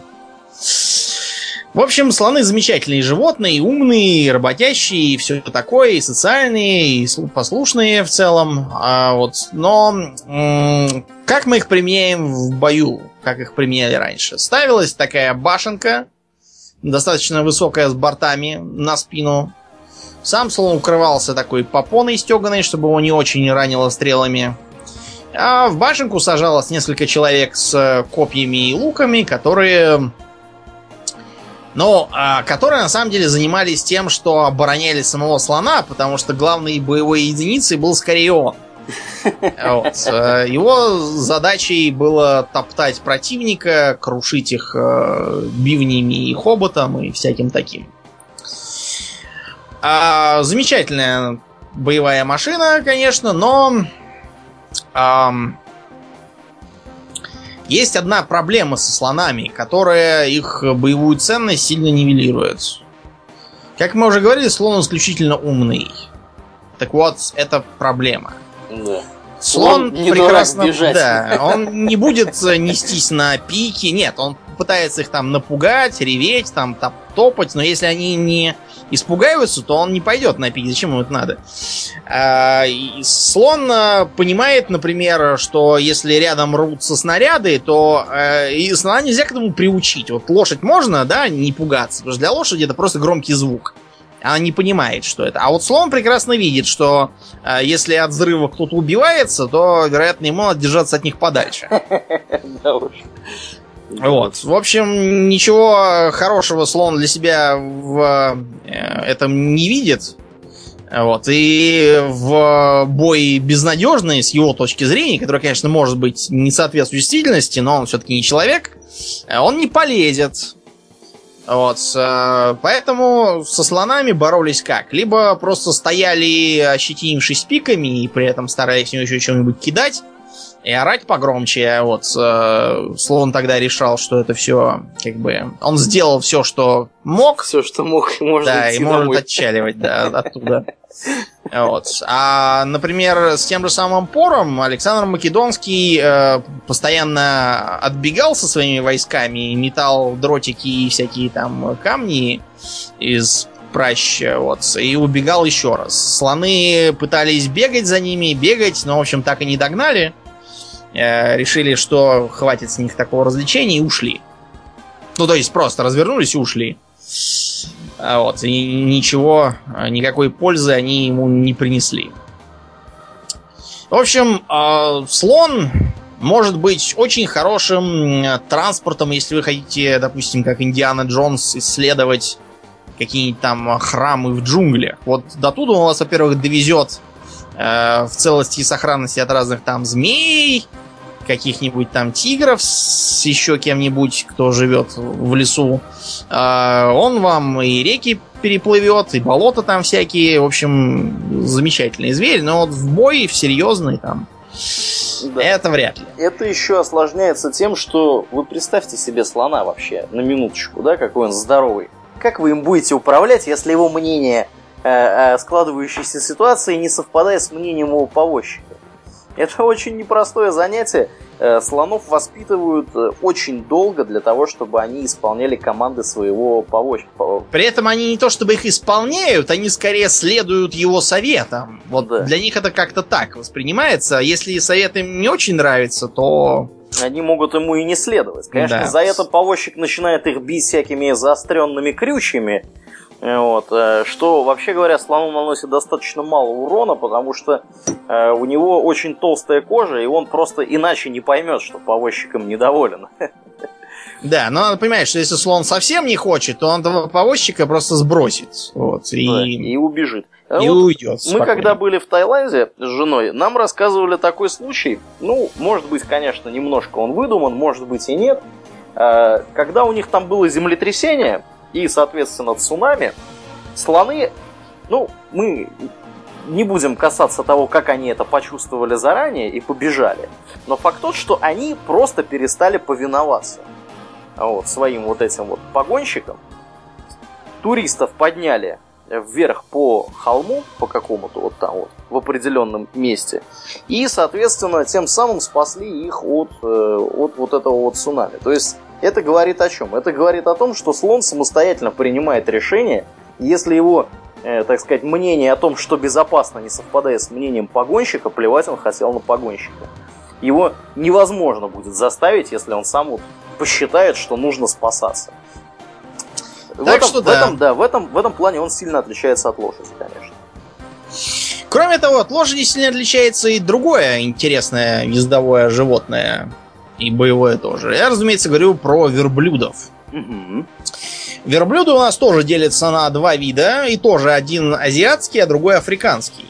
В общем, слоны замечательные животные, умные, работящие, и все такое, и социальные, и послушные в целом. А вот, но как мы их применяем в бою, как их применяли раньше? Ставилась такая башенка, достаточно высокая с бортами на спину. Сам слон укрывался такой попоной стеганой, чтобы его не очень ранило стрелами. А в башенку сажалось несколько человек с копьями и луками, которые но а, которые на самом деле занимались тем, что обороняли самого слона, потому что главной боевой единицей был скорее он. Вот. Э, его задачей было топтать противника, крушить их э, бивнями и хоботом и всяким таким. А, замечательная боевая машина, конечно, но есть одна проблема со слонами, которая их боевую ценность сильно нивелирует. Как мы уже говорили, слон исключительно умный. Так вот, это проблема. Да. Слон, слон не прекрасно... Да, он не будет нестись на пике. Нет, он пытается их там напугать, реветь, там топать, но если они не испугаются, то он не пойдет на пик. Зачем ему это надо? А, слон а, понимает, например, что если рядом рвутся снаряды, то а, и слона нельзя к этому приучить. Вот лошадь можно, да, не пугаться, потому что для лошади это просто громкий звук. Она не понимает, что это. А вот слон прекрасно видит, что э, если от взрыва кто-то убивается, то, вероятно, ему надо держаться от них подальше. Да уж. Вот. В общем, ничего хорошего слон для себя в э, этом не видит. Вот. И в бой безнадежный, с его точки зрения, который, конечно, может быть не соответствует действительности, но он все-таки не человек, э, он не полезет. Вот. Э, поэтому со слонами боролись как? Либо просто стояли, ощетинившись пиками, и при этом стараясь не еще чем-нибудь кидать, и орать погромче. Вот э, Слон тогда решал, что это все как бы он сделал все, что мог. Все, что мог, можно Да, и домой. может отчаливать, да, оттуда. Вот. А, например, с тем же самым Пором Александр Македонский э, постоянно отбегал со своими войсками, метал дротики и всякие там камни из праща, вот, и убегал еще раз. Слоны пытались бегать за ними, бегать, но, в общем, так и не догнали. Э, решили, что хватит с них такого развлечения и ушли. Ну, то есть просто развернулись и ушли. А вот, и ничего, никакой пользы они ему не принесли. В общем, э, слон может быть очень хорошим транспортом, если вы хотите, допустим, как Индиана Джонс, исследовать какие-нибудь там храмы в джунглях. Вот до туда он вас, во-первых, довезет Э, в целости и сохранности от разных там змей, каких-нибудь там тигров с еще кем-нибудь, кто живет в лесу. Э, он вам и реки переплывет, и болота там всякие. В общем, замечательный зверь, но вот в бой, в серьезный там, да. Это вряд ли. Это еще осложняется тем, что вы представьте себе слона вообще, на минуточку, да, какой он здоровый. Как вы им будете управлять, если его мнение Э, э, складывающейся ситуации не совпадает с мнением его повозчика. Это очень непростое занятие. Э, слонов воспитывают очень долго для того, чтобы они исполняли команды своего повозчика. При этом они не то чтобы их исполняют, они скорее следуют его советам. Вот да. для них это как-то так воспринимается. Если совет им не очень нравится, то они могут ему и не следовать. Конечно, да. за это повозчик начинает их бить всякими заостренными крючьями, вот, э, что, вообще говоря, слону наносит достаточно мало урона, потому что э, у него очень толстая кожа, и он просто иначе не поймет, что повозчиком недоволен. Да, но надо понимать, что если слон совсем не хочет, то он этого повозчика просто сбросит. Вот, и... Да, и убежит. И вот уйдет. Мы когда были в Таиланде с женой, нам рассказывали такой случай. Ну, может быть, конечно, немножко он выдуман, может быть и нет. Э, когда у них там было землетрясение, и, соответственно, цунами, слоны, ну, мы не будем касаться того, как они это почувствовали заранее и побежали. Но факт тот, что они просто перестали повиноваться. вот, своим вот этим вот погонщикам, туристов подняли вверх по холму, по какому-то вот там вот, в определенном месте. И, соответственно, тем самым спасли их от, э, от вот этого вот цунами. То есть, это говорит о чем? Это говорит о том, что слон самостоятельно принимает решение, если его, э, так сказать, мнение о том, что безопасно, не совпадает с мнением погонщика, плевать он хотел на погонщика. Его невозможно будет заставить, если он сам вот посчитает, что нужно спасаться. В Так этом, что в да. этом, да, в этом, в этом плане он сильно отличается от лошади, конечно. Кроме того, от лошади сильно отличается и другое интересное ездовое животное. И боевое тоже. Я, разумеется, говорю про верблюдов. Мгм. Верблюды у нас тоже делятся на два вида. И тоже один азиатский, а другой африканский.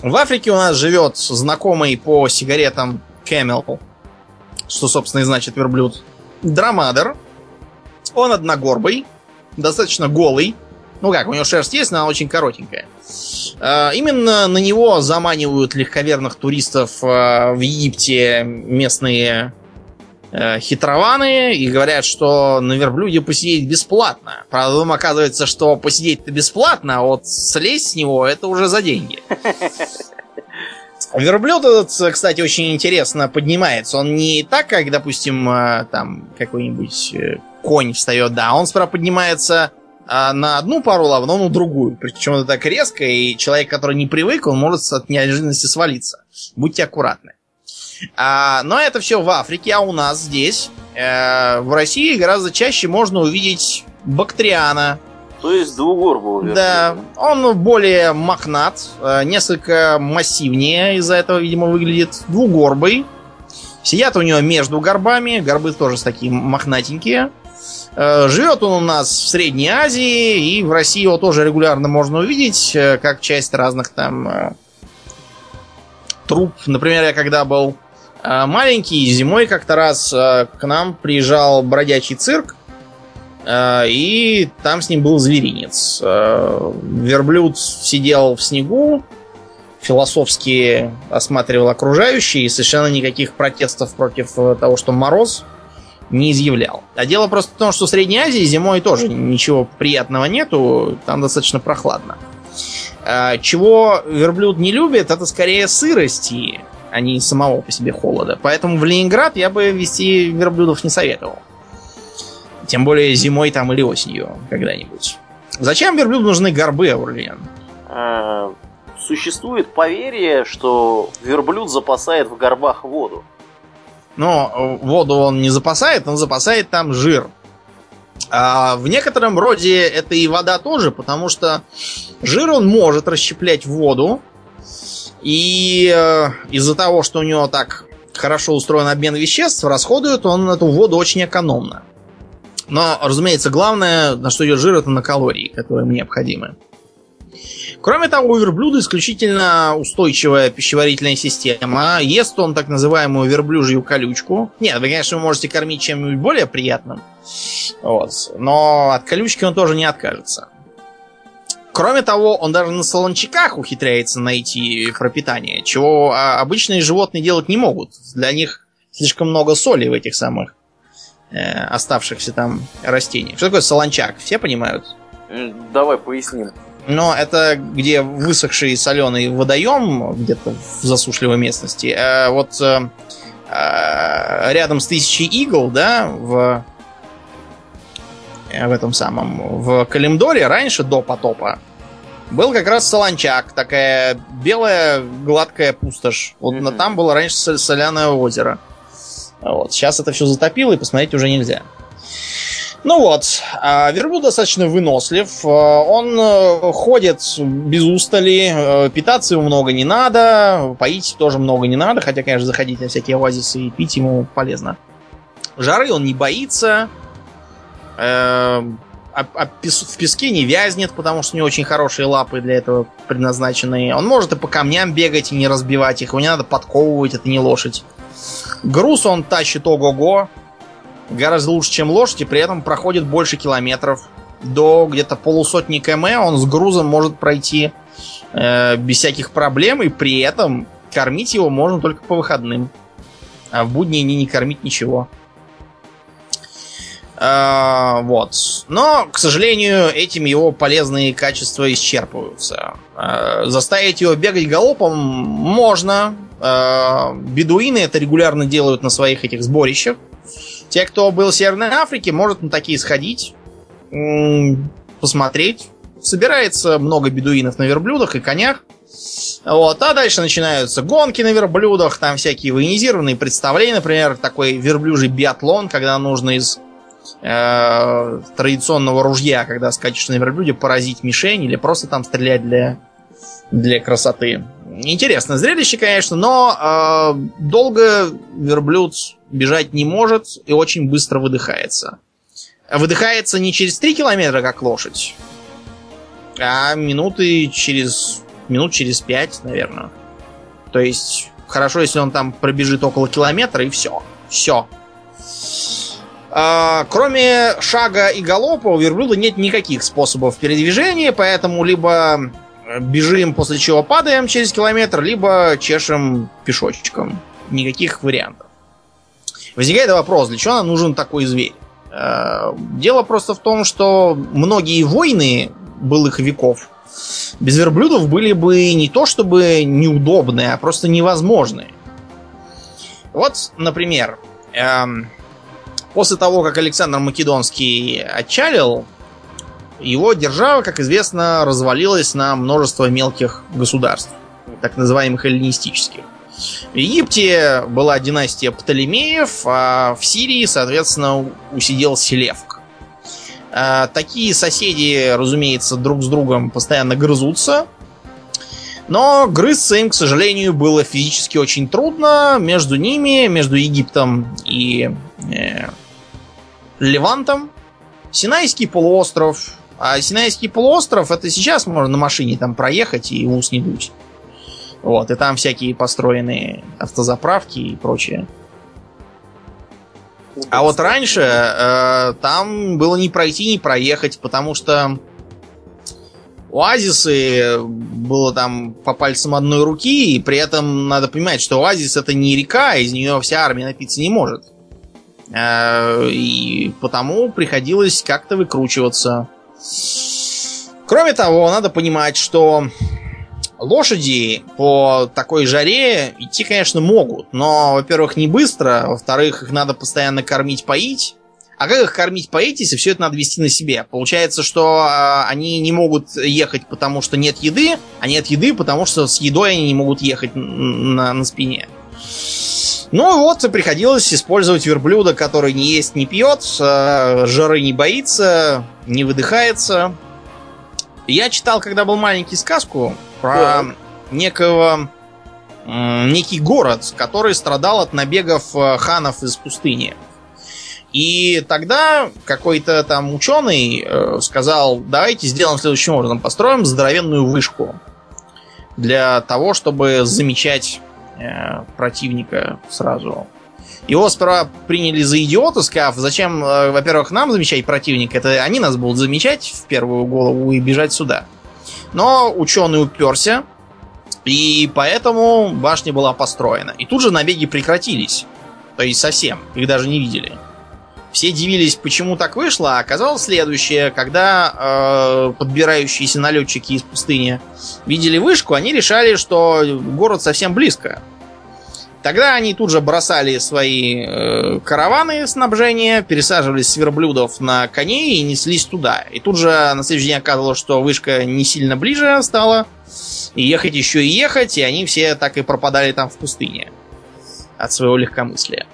В Африке у нас живет знакомый по сигаретам Camel, что, собственно, и значит верблюд, драмадер. Он одногорбый, достаточно голый. Ну как, у него шерсть есть, но она очень коротенькая. А, Именно на него заманивают легковерных туристов а, в Египте местные э, хитрованы и говорят, что на верблюде посидеть бесплатно. Правда, потом оказывается, что посидеть-то бесплатно, а вот слезть с него это уже за деньги. Верблюд этот, кстати, очень интересно поднимается. Он не так, как, допустим, там какой-нибудь э, конь встает, да. Он справа поднимается а, на одну пару лав, но на другую. Причем это так резко, и человек, который не привык, он может от неожиданности свалиться. Будьте аккуратны. А, но это все в Африке, а у нас здесь, э, в России, гораздо чаще можно увидеть бактриана. То есть двугорбого Да, он более мохнат, э, несколько массивнее из-за этого, видимо, выглядит двугорбый. Сидят у него между горбами, горбы тоже такие мохнатенькие. Э, Живет он у нас в Средней Азии, и в России его тоже регулярно можно увидеть, э, как часть разных там э, труп. Например, я когда был маленький, зимой как-то раз к нам приезжал бродячий цирк, и там с ним был зверинец. Верблюд сидел в снегу, философски осматривал окружающие, и совершенно никаких протестов против того, что мороз, не изъявлял. А дело просто в том, что в Средней Азии зимой тоже ничего приятного нету, там достаточно прохладно. А, Чего верблюд не любит, это скорее сырости, а не самого по себе холода. Поэтому в Ленинград я бы вести верблюдов не советовал. Тем более зимой там или осенью когда-нибудь. Зачем верблюду нужны горбы, Аурлиен? Э, Существует поверье, что верблюд запасает в горбах воду. Но э, воду он не запасает, он запасает там жир. А в некотором роде это и вода тоже, потому что жир он может расщеплять воду. И э, из-за того, что у него так хорошо устроен обмен веществ, расходует он эту воду очень экономно. Но, разумеется, главное, на что идет жир, это на калории, которые им необходимы. Кроме того, у верблюда исключительно устойчивая пищеварительная система. Ест он так называемую верблюжью колючку. Нет, вы, конечно, можете кормить чем-нибудь более приятным. Вот. Но от колючки он тоже не откажется. Кроме того, он даже на солончаках ухитряется найти пропитание, чего а, обычные животные делать не могут. Для них слишком много соли в этих самых э, оставшихся там растениях. Что такое солончак? Все понимают? М, Давай поясним. Но это где высохший соленый водоем, где-то в засушливой местности. А вот э, рядом с тысячей игл, да, в, в этом самом, в Калимдоре раньше, до потопа, был как раз солончак, такая белая гладкая пустошь. Вот Мгм. там было раньше сол- соляное озеро. Вот. Сейчас это все затопило, и посмотреть уже нельзя. Ну вот, а верблюд достаточно вынослив. э, Он э, ходит без устали, э, питаться ему много не надо, поить тоже много не надо, хотя, конечно, заходить на всякие оазисы и пить ему полезно. Жары он не боится, э, а- а в песке не вязнет, потому что у него очень хорошие лапы для этого предназначенные. Он может и по камням бегать и не разбивать их, его не надо подковывать, это не лошадь. Груз он тащит ого-го, гораздо лучше, чем лошадь, и при этом проходит больше километров. До где-то полусотни км он с грузом может пройти э, без всяких проблем, и при этом кормить его можно только по выходным. А в будние дни не кормить ничего. А, вот. Но, к сожалению, этим его полезные качества исчерпываются. А, заставить его бегать галопом можно. А, бедуины это регулярно делают на своих этих сборищах. Те, кто был в Северной Африке, может на такие сходить, посмотреть. Собирается много бедуинов на верблюдах и конях. Вот, а дальше начинаются гонки на верблюдах, там всякие военизированные представления, например, такой верблюжий биатлон, когда нужно из э, традиционного ружья, когда скачешь на верблюде, поразить мишень или просто там стрелять для, для красоты. Интересное зрелище, конечно, но э, долго верблюд бежать не может и очень быстро выдыхается. Выдыхается не через 3 километра, как лошадь, а минуты через... минут через 5, наверное. То есть, хорошо, если он там пробежит около километра, и все. Все. А, кроме шага и галопа у верблюда нет никаких способов передвижения, поэтому либо бежим, после чего падаем через километр, либо чешем пешочком. Никаких вариантов. Возникает вопрос, для чего нам нужен такой зверь? Э, дело просто в том, что многие войны былых веков без верблюдов были бы не то чтобы неудобные, а просто невозможные. Вот, например, эм, после того, как Александр Македонский отчалил, его держава, как известно, развалилась на множество мелких государств, так называемых эллинистических. В Египте была династия Птолемеев, а в Сирии, соответственно, усидел Селевк. А, такие соседи, разумеется, друг с другом постоянно грызутся. Но грызться им, к сожалению, было физически очень трудно. Между ними, между Египтом и э, Левантом, Синайский полуостров. А Синайский полуостров это сейчас можно на машине там проехать и ус не дуть. Вот, и там всякие построенные автозаправки и прочее. А вот раньше э, там было не пройти, не проехать, потому что оазисы было там по пальцам одной руки, и при этом надо понимать, что оазис это не река, из нее вся армия напиться не может. Э, и потому приходилось как-то выкручиваться. Кроме того, надо понимать, что Лошади по такой жаре идти, конечно, могут, но, во-первых, не быстро, во-вторых, их надо постоянно кормить, поить. А как их кормить, поить, если все это надо вести на себе? Получается, что э, они не могут ехать, потому что нет еды, а нет еды, потому что с едой они не могут ехать на, на спине. Ну вот, приходилось использовать верблюда, который не ест, не пьет, э, жары не боится, не выдыхается. Я читал, когда был маленький, сказку про да. некого некий город, который страдал от набегов э, ханов из пустыни. И тогда какой-то там ученый э, сказал, давайте сделаем следующим образом, построим здоровенную вышку для того, чтобы замечать э, противника сразу. Его сперва приняли за идиота, сказав, зачем, э, во-первых, нам замечать противника, это они нас будут замечать в первую голову и бежать сюда. Но ученый уперся, и поэтому башня была построена. И тут же набеги прекратились. То есть совсем. Их даже не видели. Все дивились, почему так вышло, а оказалось следующее. Когда э, подбирающиеся налетчики из пустыни видели вышку, они решали, что город совсем близко. Тогда они тут же бросали свои э, караваны снабжения, пересаживались с верблюдов на коней и неслись туда. И тут же на следующий день оказалось, что вышка не сильно ближе стала. И ехать еще и ехать, и они все так и пропадали там в пустыне. От своего легкомыслия.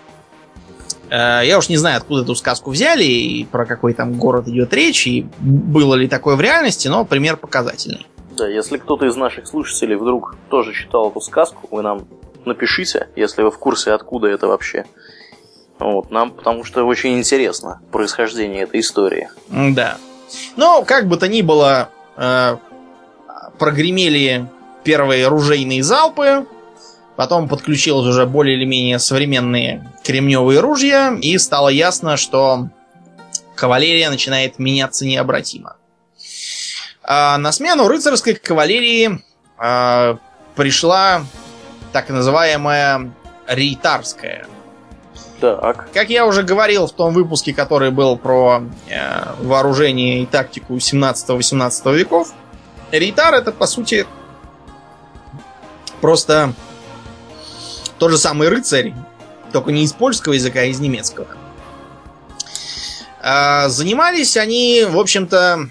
Э, я уж не знаю, откуда эту сказку взяли, и про какой там город идет речь, и было ли такое в реальности, но пример показательный. Да, если кто-то из наших слушателей вдруг тоже читал эту сказку, вы нам напишите, если вы в курсе, откуда это вообще. Вот, нам, потому что очень интересно происхождение этой истории. Да. Ну, как бы то ни было, э, прогремели первые ружейные залпы, потом подключилось уже более или менее современные кремневые ружья, и стало ясно, что кавалерия начинает меняться необратимо. А на смену рыцарской кавалерии э, пришла так называемая рейтарская. Так. Как я уже говорил в том выпуске, который был про э, вооружение и тактику 17-18 веков, рейтар это по сути просто тот же самый рыцарь, только не из польского языка, а из немецкого. Э, занимались они, в общем-то,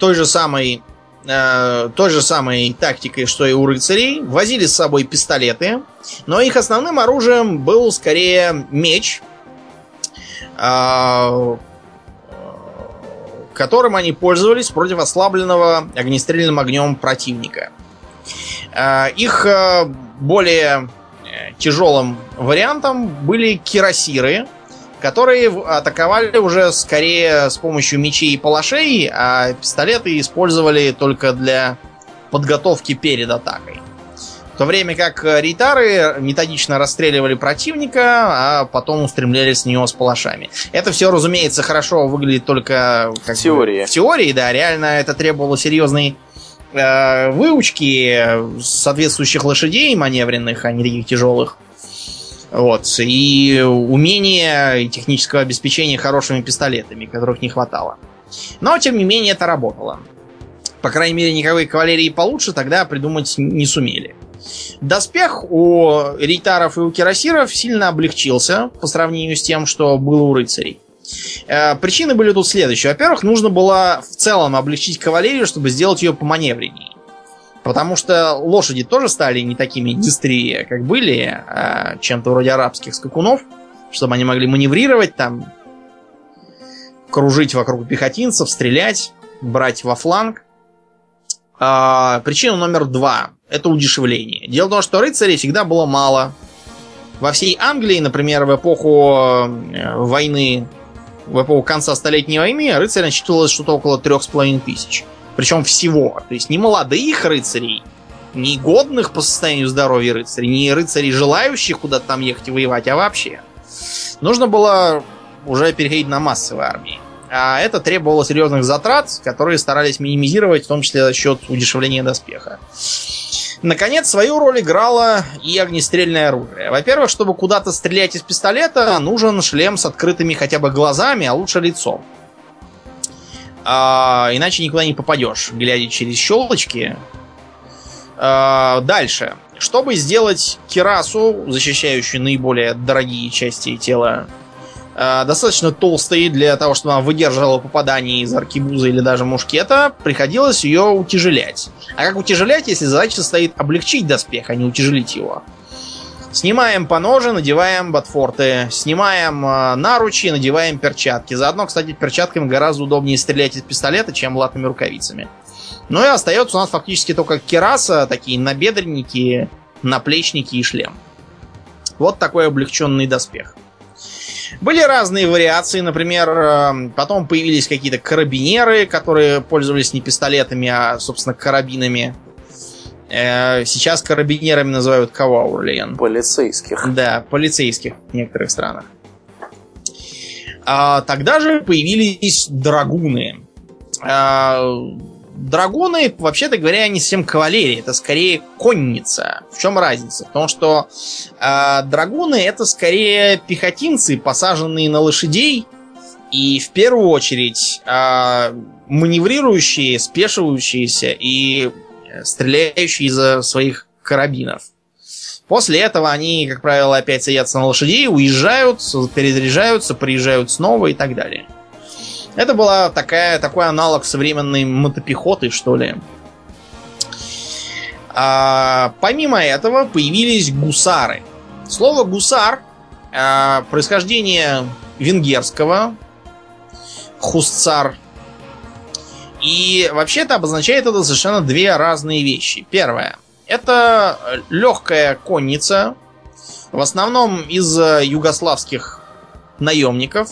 той же самой э, той же самой тактикой, что и у рыцарей. Возили с собой пистолеты, но их основным оружием был скорее меч, э, которым они пользовались против ослабленного огнестрельным огнем противника. Э, их э, более тяжелым вариантом были кирасиры, которые атаковали уже скорее с помощью мечей и палашей, а пистолеты использовали только для подготовки перед атакой. В то время как рейтары методично расстреливали противника, а потом устремлялись с него с палашами. Это все, разумеется, хорошо выглядит только как в теории. Бы, в теории, да. Реально это требовало серьезной э, выучки соответствующих лошадей маневренных, а не таких тяжелых. Вот. И умения и технического обеспечения хорошими пистолетами, которых не хватало. Но, тем не менее, это работало. По крайней мере, никакой кавалерии получше тогда придумать не сумели. Доспех у рейтаров и у кирасиров сильно облегчился по сравнению с тем, что было у рыцарей. Э, причины были тут следующие. Во-первых, нужно было в целом облегчить кавалерию, чтобы сделать ее поманевреннее. Потому что лошади тоже стали не такими быстрее, как были, а чем-то вроде арабских скакунов, чтобы они могли маневрировать там, кружить вокруг пехотинцев, стрелять, брать во фланг. А, причина номер два – это удешевление. Дело в том, что рыцарей всегда было мало. Во всей Англии, например, в эпоху э, войны, в эпоху конца Столетней войны, рыцарей насчитывалось что-то около трех с половиной тысяч. Причем всего. То есть не молодых рыцарей, не годных по состоянию здоровья рыцарей, не рыцарей, желающих куда-то там ехать и воевать, а вообще. Нужно было уже переходить на массовые армии. А это требовало серьезных затрат, которые старались минимизировать, в том числе за счет удешевления доспеха. Наконец, свою роль играло и огнестрельное оружие. Во-первых, чтобы куда-то стрелять из пистолета, нужен шлем с открытыми хотя бы глазами, а лучше лицом. А, иначе никуда не попадешь, глядя через щелочки. А, дальше. Чтобы сделать кирасу, защищающую наиболее дорогие части тела, а, достаточно толстой для того, чтобы она выдерживала попадание из аркибуза или даже мушкета, приходилось ее утяжелять. А как утяжелять, если задача состоит облегчить доспех, а не утяжелить его? Снимаем по ноже, надеваем ботфорты. Снимаем э, наручи, надеваем перчатки. Заодно, кстати, перчатками гораздо удобнее стрелять из пистолета, чем латными рукавицами. Ну и остается у нас фактически только кераса, такие набедренники, наплечники и шлем. Вот такой облегченный доспех. Были разные вариации, например, э, потом появились какие-то карабинеры, которые пользовались не пистолетами, а, собственно, карабинами. Э, сейчас карабинерами называют кого, Урлиен? Полицейских. Да, полицейских в некоторых странах. А, тогда же появились драгуны. А, драгуны, вообще-то говоря, не совсем кавалерия, это скорее конница. В чем разница? В том, что а, драгуны это скорее пехотинцы, посаженные на лошадей, и в первую очередь а, маневрирующие, спешивающиеся и стреляющие из своих карабинов. После этого они, как правило, опять садятся на лошадей, уезжают, перезаряжаются, приезжают снова и так далее. Это была такая, такой аналог современной мотопехоты, что ли. А, помимо этого появились гусары. Слово гусар а, происхождение венгерского хустцар и вообще это обозначает это совершенно две разные вещи. Первое. Это легкая конница, в основном из э, югославских наемников,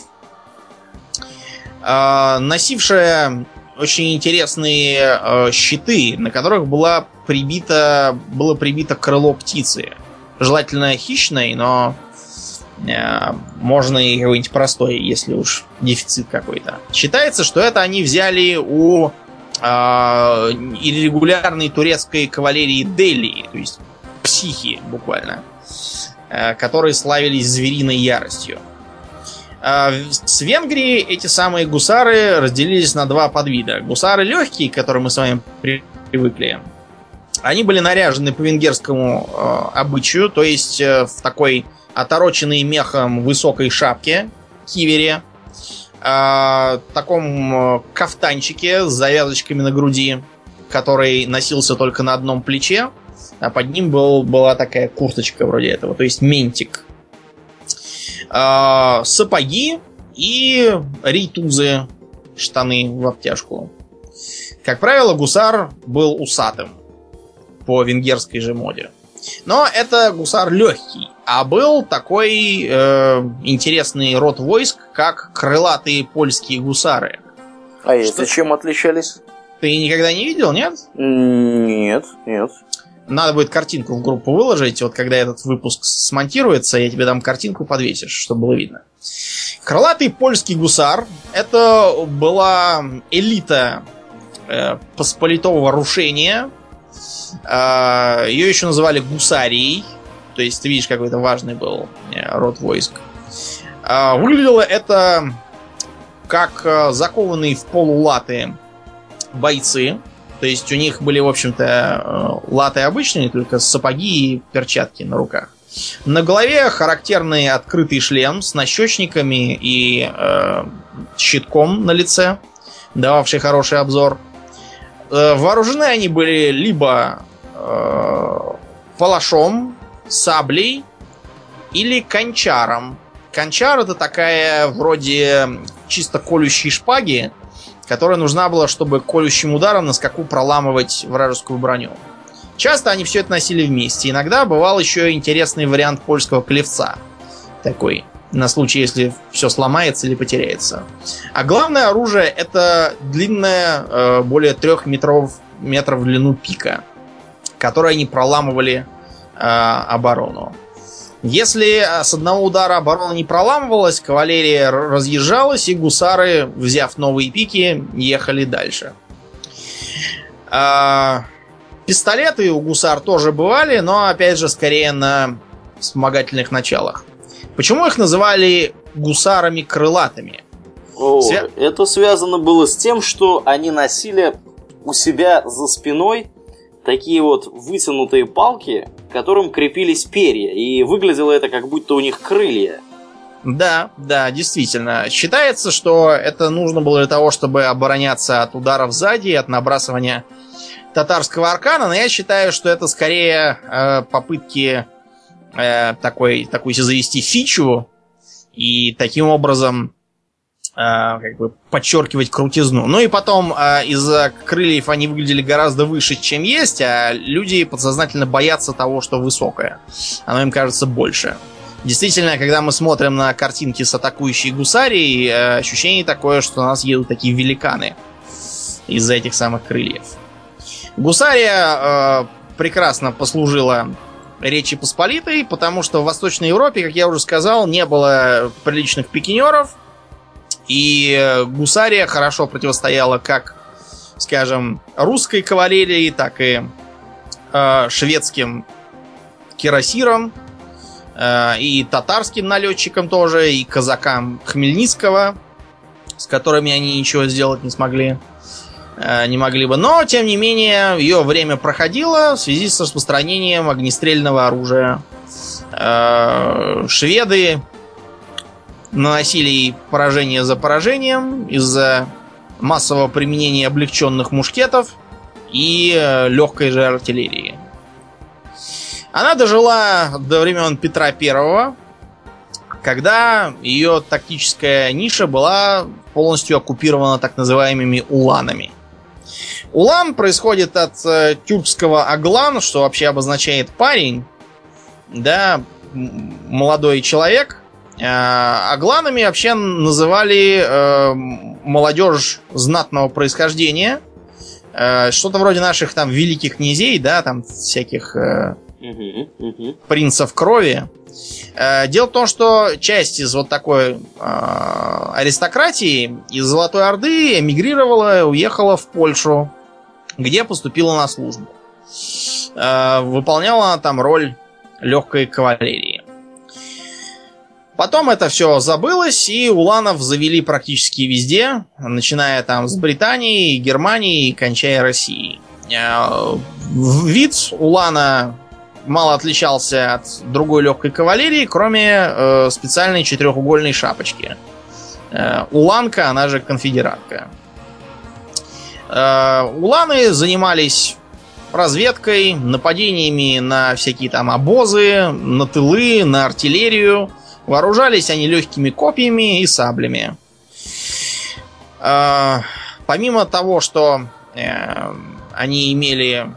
э, носившая очень интересные э, щиты, на которых была прибита, было прибито крыло птицы. Желательно хищной, но Э, можно и какой-нибудь простой, если уж дефицит какой-то. Считается, что это они взяли у э, турецкой кавалерии Дели, то есть психи буквально. э, которые славились звериной яростью. А с Венгрии эти самые гусары разделились на два подвида. Гусары легкие, к которым мы с вами привыкли, они были наряжены по венгерскому э, обычаю, то есть э, в такой отороченной мехом высокой шапке, кивере, э, таком кафтанчике с завязочками на груди, который носился только на одном плече, а под ним был, была такая курточка вроде этого, то есть ментик. Э, сапоги и рейтузы, штаны в обтяжку. Как правило, гусар был усатым по венгерской же моде. Но это гусар легкий. А был такой э, интересный род войск, как крылатые польские гусары. А эти чем отличались? Ты никогда не видел, нет? Нет, нет. Надо будет картинку в группу выложить. Вот когда этот выпуск смонтируется, я тебе дам картинку, подвесишь, чтобы было видно. Крылатый польский гусар это была элита э, посполитого рушения. Э, ее еще называли гусарией. То есть ты видишь, какой это важный был э, род войск. Э, выглядело это как э, закованные в полулаты бойцы. То есть у них были, в общем-то, э, латы обычные, только сапоги и перчатки на руках. На голове характерный открытый шлем с нащечниками и э, щитком на лице, дававший хороший обзор. Вооружены они были либо э, палашом, саблей или кончаром. Кончар это такая вроде чисто колющей шпаги, которая нужна была, чтобы колющим ударом на скаку проламывать вражескую броню. Часто они все это носили вместе. Иногда бывал еще интересный вариант польского клевца. Такой, на случай, если все сломается или потеряется. А главное оружие это длинная, э, более трех метров, метров в длину пика, которой они проламывали э, оборону. Если с одного удара оборона не проламывалась, кавалерия разъезжалась, и гусары, взяв новые пики, ехали дальше. А, пистолеты у гусар тоже бывали, но опять же скорее на вспомогательных началах. Почему их называли гусарами крылатыми? О, Свя... Это связано было с тем, что они носили у себя за спиной такие вот вытянутые палки, к которым крепились перья, и выглядело это как будто у них крылья. Да, да, действительно. Считается, что это нужно было для того, чтобы обороняться от ударов сзади, от набрасывания татарского аркана, но я считаю, что это скорее э, попытки э, такой, такой завести фичу и таким образом Э, как бы подчеркивать крутизну. Ну и потом э, из-за крыльев они выглядели гораздо выше, чем есть, а люди подсознательно боятся того, что высокое. Оно им кажется больше. Действительно, когда мы смотрим на картинки с атакующей гусарией, э, ощущение такое, что у нас едут такие великаны из-за этих самых крыльев. Гусария э, прекрасно послужила Речи Посполитой, потому что в Восточной Европе, как я уже сказал, не было приличных пикинеров, и э, гусария хорошо противостояла как, скажем, русской кавалерии, так и э, шведским кирасирам, э, и татарским налетчикам тоже, и казакам Хмельницкого, с которыми они ничего сделать не смогли не могли бы. Но, тем не менее, ее время проходило в связи с распространением огнестрельного оружия. Э, шведы наносили поражение за поражением из-за массового применения облегченных мушкетов и э, легкой же артиллерии. Она дожила до времен Петра Первого, когда ее тактическая ниша была полностью оккупирована так называемыми уланами. Улан происходит от э, тюркского аглан, что вообще обозначает парень, да, молодой человек, а гланами вообще называли э, молодежь знатного происхождения. Э, что-то вроде наших там великих князей, да, там всяких э, принцев крови. Э, дело в том, что часть из вот такой э, аристократии из Золотой Орды эмигрировала, уехала в Польшу, где поступила на службу. Э, выполняла она там роль легкой кавалерии. Потом это все забылось, и уланов завели практически везде, начиная там с Британии, Германии и кончая Россией. Э, вид улана мало отличался от другой легкой кавалерии, кроме э, специальной четырехугольной шапочки. Э, уланка, она же конфедератка. Э, уланы занимались разведкой, нападениями на всякие там обозы, на тылы, на артиллерию. Вооружались они легкими копьями и саблями. Э, помимо того, что э, они имели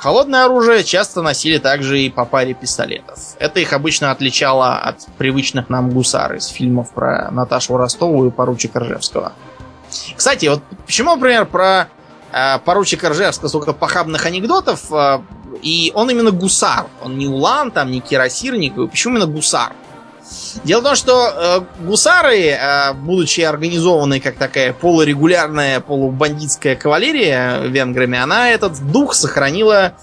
холодное оружие, часто носили также и по паре пистолетов. Это их обычно отличало от привычных нам гусар из фильмов про Наташу Ростову и поручика Ржевского. Кстати, вот почему, например, про э, поручика Ржевского столько похабных анекдотов, э, и он именно гусар, он не улан, там, не кирасир, не... Почему именно гусар? Дело в том, что э, гусары, э, будучи организованы как такая полурегулярная, полубандитская кавалерия венграми, она этот дух сохранила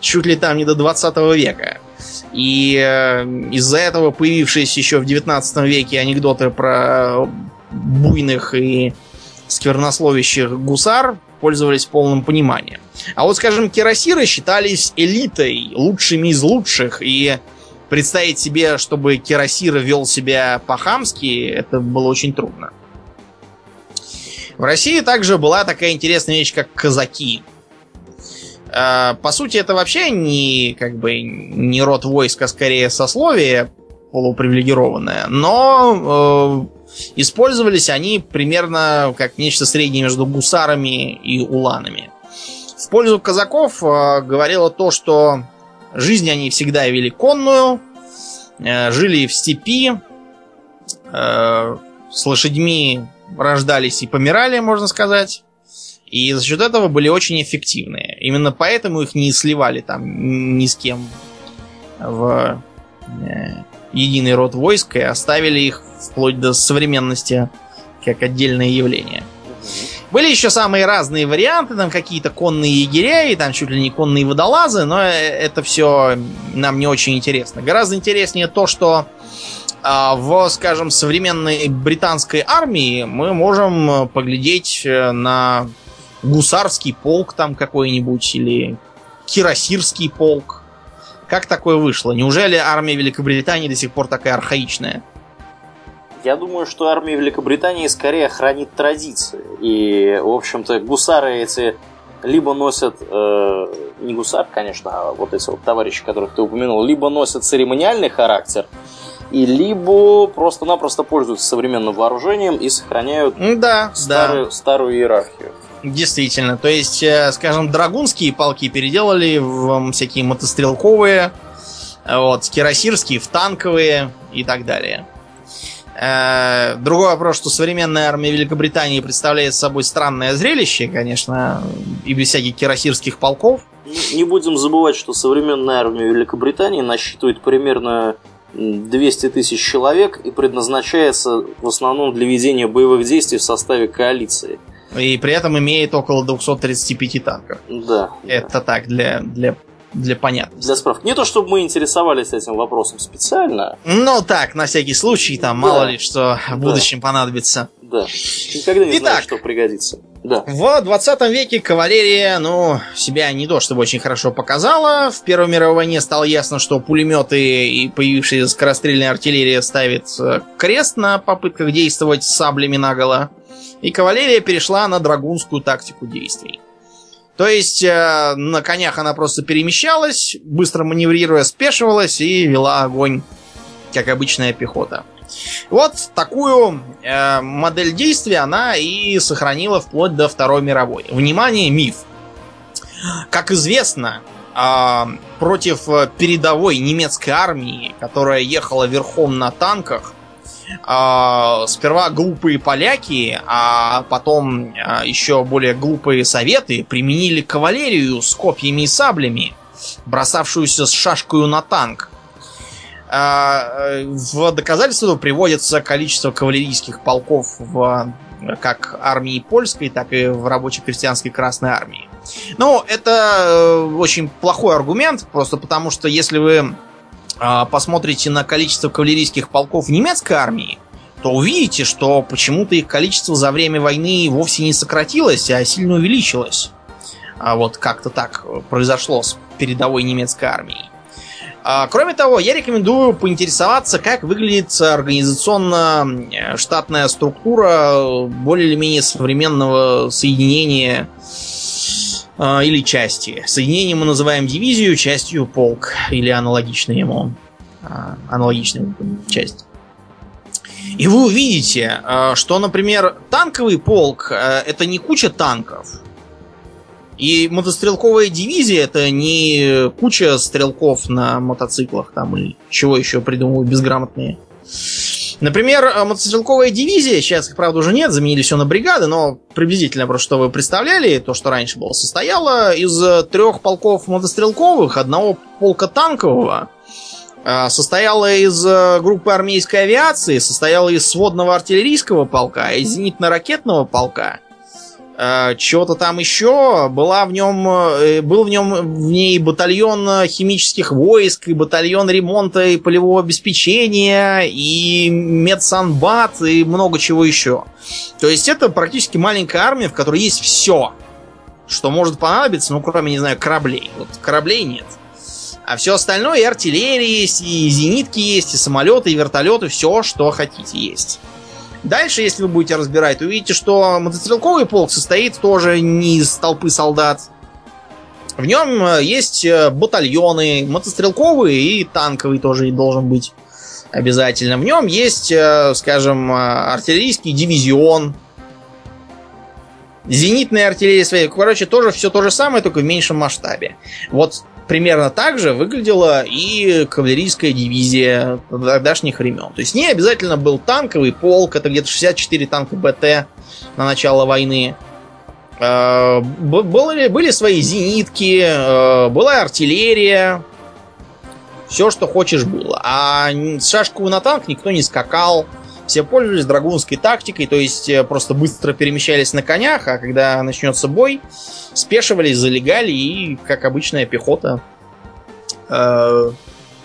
чуть ли там не до 20 века. И э, из-за этого появившиеся еще в 19 веке анекдоты про буйных и сквернословящих гусар пользовались полным пониманием. А вот, скажем, кирасиры считались элитой, лучшими из лучших, и представить себе, чтобы Кирасира вел себя по-хамски, это было очень трудно. В России также была такая интересная вещь, как казаки. А, по сути, это вообще не как бы не род войска, скорее сословие полупривилегированное, но э, использовались они примерно как нечто среднее между гусарами и уланами. В пользу казаков э, говорило то, что Жизнь они всегда вели конную, э, жили в степи, э, с лошадьми рождались и помирали, можно сказать. И за счет этого были очень эффективные. Именно поэтому их не сливали там ни с кем в э, единый род войск и оставили их вплоть до современности как отдельное явление. Были еще самые разные варианты, там какие-то конные егеря и там чуть ли не конные водолазы, но это все нам не очень интересно. Гораздо интереснее то, что а, в, скажем, современной британской армии мы можем поглядеть э, на гусарский полк там какой-нибудь или кирасирский полк. Как такое вышло? Неужели армия Великобритании до сих пор такая архаичная? Я думаю, что армия Великобритании скорее хранит традиции. И, в общем-то, гусары эти либо носят, э, не гусар, конечно, а вот эти вот товарищи, которых ты упомянул, либо носят церемониальный характер, и либо просто-напросто пользуются современным вооружением и сохраняют да, старую, да. старую иерархию. Действительно, то есть, э, скажем, драгунские полки переделали в всякие мотострелковые, вот, кирасирские в танковые и так далее. Э, другой вопрос, что современная армия Великобритании представляет собой странное зрелище, конечно, и без всяких кирасирских полков. Не будем забывать, что современная армия Великобритании насчитывает примерно 200 тысяч человек и предназначается в основном для ведения боевых действий в составе коалиции. И при этом имеет около 235 танков. Да. Это да. так, для, для для понятности. Для справки. Не то, чтобы мы интересовались этим вопросом специально. Ну так, на всякий случай, там да. мало ли что в будущем да. понадобится. Да. Никогда не Итак, знаешь, что пригодится. Да. В 20 веке кавалерия, ну, себя не то чтобы очень хорошо показала. В Первой мировой войне стало ясно, что пулеметы и появившаяся скорострельная артиллерия ставит э, крест на попытках действовать с саблями наголо. И кавалерия перешла на драгунскую тактику действий. То есть э, на конях она просто перемещалась, быстро маневрируя, спешивалась и вела огонь, как обычная пехота. Вот такую э, модель действия она и сохранила вплоть до Второй мировой. Внимание, миф. Как известно, э, против передовой немецкой армии, которая ехала верхом на танках, э, сперва глупые поляки, а потом э, еще более глупые советы применили кавалерию с копьями и саблями, бросавшуюся с шашкой на танк. Э, в доказательство приводится количество кавалерийских полков в как армии польской, так и в рабоче-крестьянской Красной армии. Ну, это очень плохой аргумент, просто потому что если вы а, посмотрите на количество кавалерийских полков немецкой армии, то увидите, что почему-то их количество за время войны вовсе не сократилось, а сильно увеличилось. А вот как-то так произошло с передовой немецкой армией. А, кроме того, я рекомендую поинтересоваться, как выглядит организационно э, штатная структура более или менее современного соединения а, или части. Соединение мы называем дивизию, частью полк или аналогичный ему. А, аналогичную часть. И вы увидите, что, например, танковый полк это не куча танков, и мотострелковая дивизия это не куча стрелков на мотоциклах там или чего еще придумывают безграмотные. Например, мотострелковая дивизия, сейчас их, правда, уже нет, заменили все на бригады, но приблизительно просто что вы представляли, то, что раньше было, состояло из трех полков мотострелковых, одного полка танкового, а, состояла из группы армейской авиации, состояла из сводного артиллерийского полка, из зенитно-ракетного полка э, чего-то там еще. Была в нем, э, был в нем в ней батальон химических войск, и батальон ремонта и полевого обеспечения, и медсанбат, и много чего еще. То есть это практически маленькая армия, в которой есть все, что может понадобиться, ну, кроме, не знаю, кораблей. Вот кораблей нет. А все остальное, и артиллерия есть, и зенитки есть, и самолеты, и вертолеты, все, что хотите, есть. Дальше, если вы будете разбирать, увидите, что мотострелковый полк состоит тоже не из толпы солдат. В нем э, есть э, батальоны, мотострелковые и танковый тоже должен быть обязательно. В нем есть, э, скажем, артиллерийский дивизион, зенитная артиллерия своей. Короче, тоже все то же самое, только в меньшем масштабе. Вот примерно так же выглядела и кавалерийская дивизия тогдашних времен. То есть не обязательно был танковый полк, это где-то 64 танка БТ на начало войны. Э, были, были свои зенитки, э, была артиллерия, все, что хочешь было. А шашку на танк никто не скакал. Все пользовались драгунской тактикой, то есть э, просто быстро перемещались на конях, а когда начнется бой, спешивались, залегали и, как обычная пехота, э,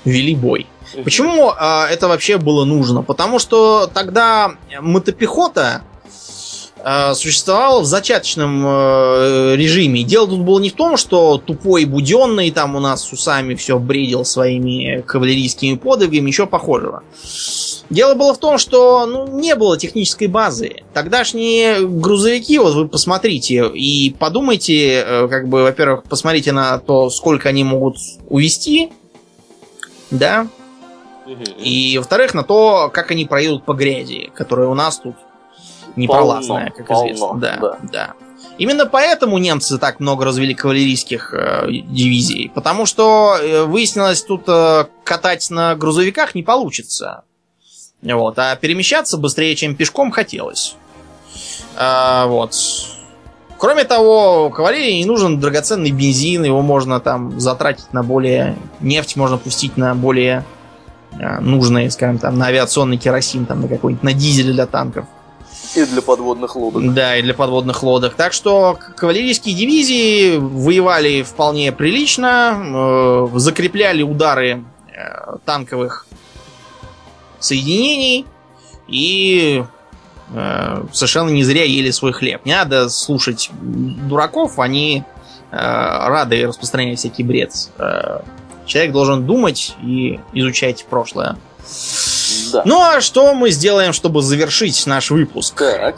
вели бой. Почему э, это вообще было нужно? Потому что тогда мотопехота э, существовала в зачаточном э, режиме. Дело тут было не в том, что тупой буденный там у нас с усами все бредил своими кавалерийскими подвигами, ничего похожего. Дело было в том, что ну, не было технической базы. Тогдашние грузовики, вот вы посмотрите и подумайте, э, как бы, во-первых, посмотрите на то, сколько они могут увести, да, и, во-вторых, на то, как они проедут по грязи, которая у нас тут непролазная, как полно, известно. Да, да, да. Именно поэтому немцы так много развели кавалерийских э, дивизий, потому что э, выяснилось, тут э, катать на грузовиках не получится. Вот, а перемещаться быстрее, чем пешком, хотелось. А, вот. Кроме того, кавалерии не нужен драгоценный бензин, его можно там затратить на более... Нефть можно пустить на более а, нужные, скажем, там, на авиационный керосин, там, на какой-нибудь, на дизель для танков. И для подводных лодок. Да, и для подводных лодок. Так что кавалерийские дивизии воевали вполне прилично, э, закрепляли удары э, танковых соединений и э, совершенно не зря ели свой хлеб. Не надо слушать дураков, они э, рады распространять всякий бред. Э, человек должен думать и изучать прошлое. Да. Ну а что мы сделаем, чтобы завершить наш выпуск? Так.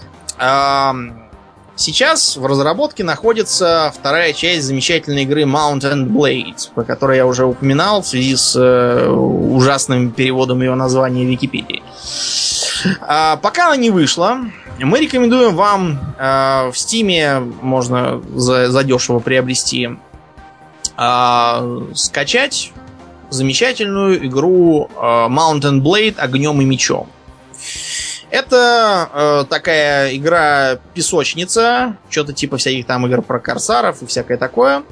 Сейчас в разработке находится вторая часть замечательной игры Mountain Blade, про которую я уже упоминал в связи с э, ужасным переводом ее названия в Википедии. А, пока она не вышла, мы рекомендуем вам э, в Стиме можно за, задешево приобрести э, скачать замечательную игру э, Mountain Blade огнем и мечом. Это э, такая игра песочница, что-то типа всяких там игр про корсаров и всякое такое,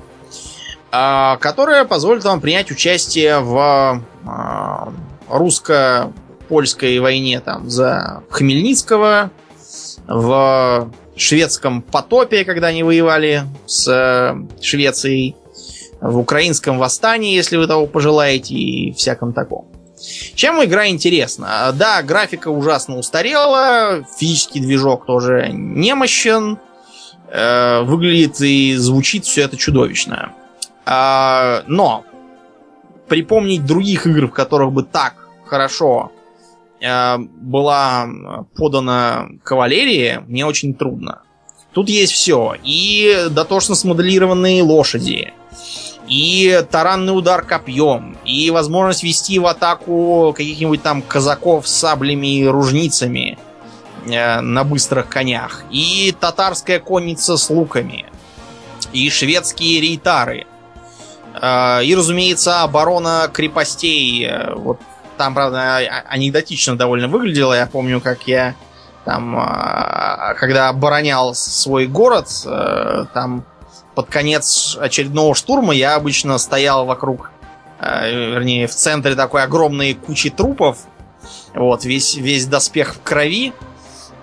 э, которая позволит вам принять участие в э, русско-польской войне там за Хмельницкого, в шведском потопе, когда они воевали с э, Швецией, в украинском восстании, если вы того пожелаете, и всяком таком. Чем игра интересна? Да, графика ужасно устарела, физический движок тоже немощен, э, выглядит и звучит все это чудовищно. Э, но припомнить других игр, в которых бы так хорошо э, была подана кавалерия, мне очень трудно. Тут есть все. И дотошно смоделированные лошади, и таранный удар копьем, и возможность вести в атаку каких-нибудь там казаков с саблями и ружницами э, на быстрых конях, и татарская конница с луками, и шведские рейтары, э, и, разумеется, оборона крепостей. Э, вот там, правда, а, анекдотично довольно выглядело. Я помню, как я там, э, когда оборонял свой город, э, там под конец очередного штурма я обычно стоял вокруг, э, вернее, в центре такой огромной кучи трупов. Вот, весь, весь доспех в крови.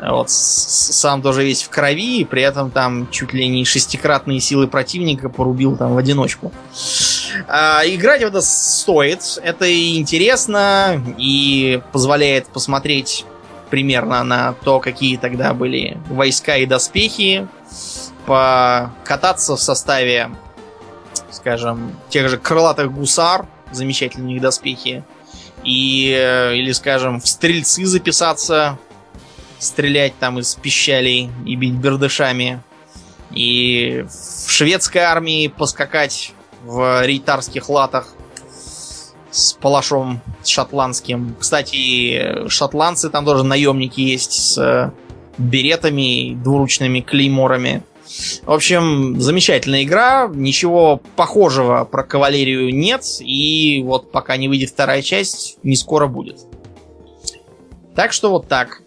Вот, сам тоже весь в крови, и при этом там чуть ли не шестикратные силы противника порубил там в одиночку. А, играть в это стоит. Это и интересно, и позволяет посмотреть примерно на то, какие тогда были войска и доспехи покататься в составе, скажем, тех же крылатых гусар, замечательные у них доспехи, и, э, или, скажем, в стрельцы записаться, стрелять там из пищалей и бить бердышами, и в шведской армии поскакать в рейтарских латах с палашом шотландским. Кстати, шотландцы там тоже наемники есть с беретами и двуручными клейморами. В общем, замечательная игра. Ничего похожего про кавалерию нет. И вот пока не выйдет вторая часть, не скоро будет. Так что вот так.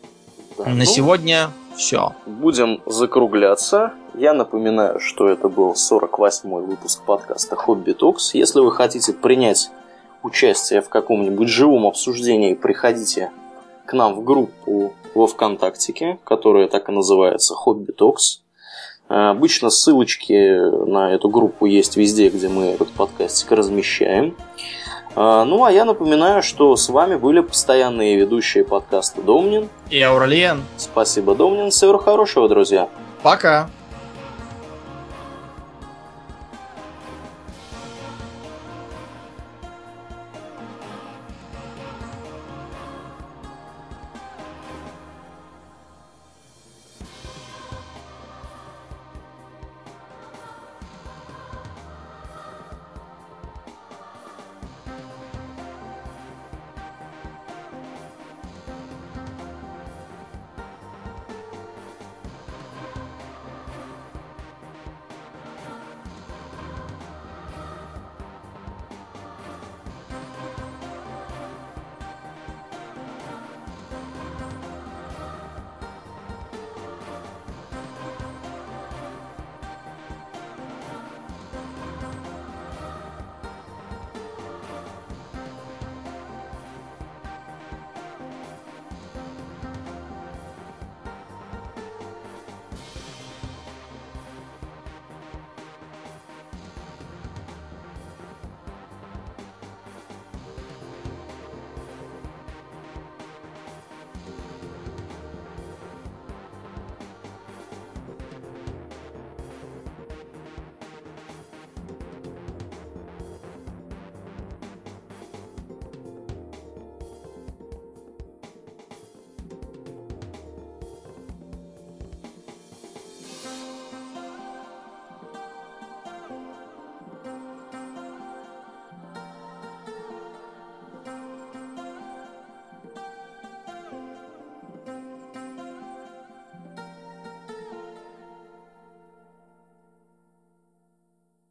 Да, На ну, сегодня все. Будем закругляться. Я напоминаю, что это был 48-й выпуск подкаста Hobby Talks. Если вы хотите принять участие в каком-нибудь живом обсуждении, приходите к нам в группу во ВКонтактике, которая так и называется Hobby Talks. Э, обычно ссылочки на эту группу есть везде, где мы этот подкастик размещаем. Э, ну, а я напоминаю, что с вами были постоянные ведущие подкаста Домнин и Ауралиен. Спасибо, Домнин. Всего хорошего, друзья. Пока.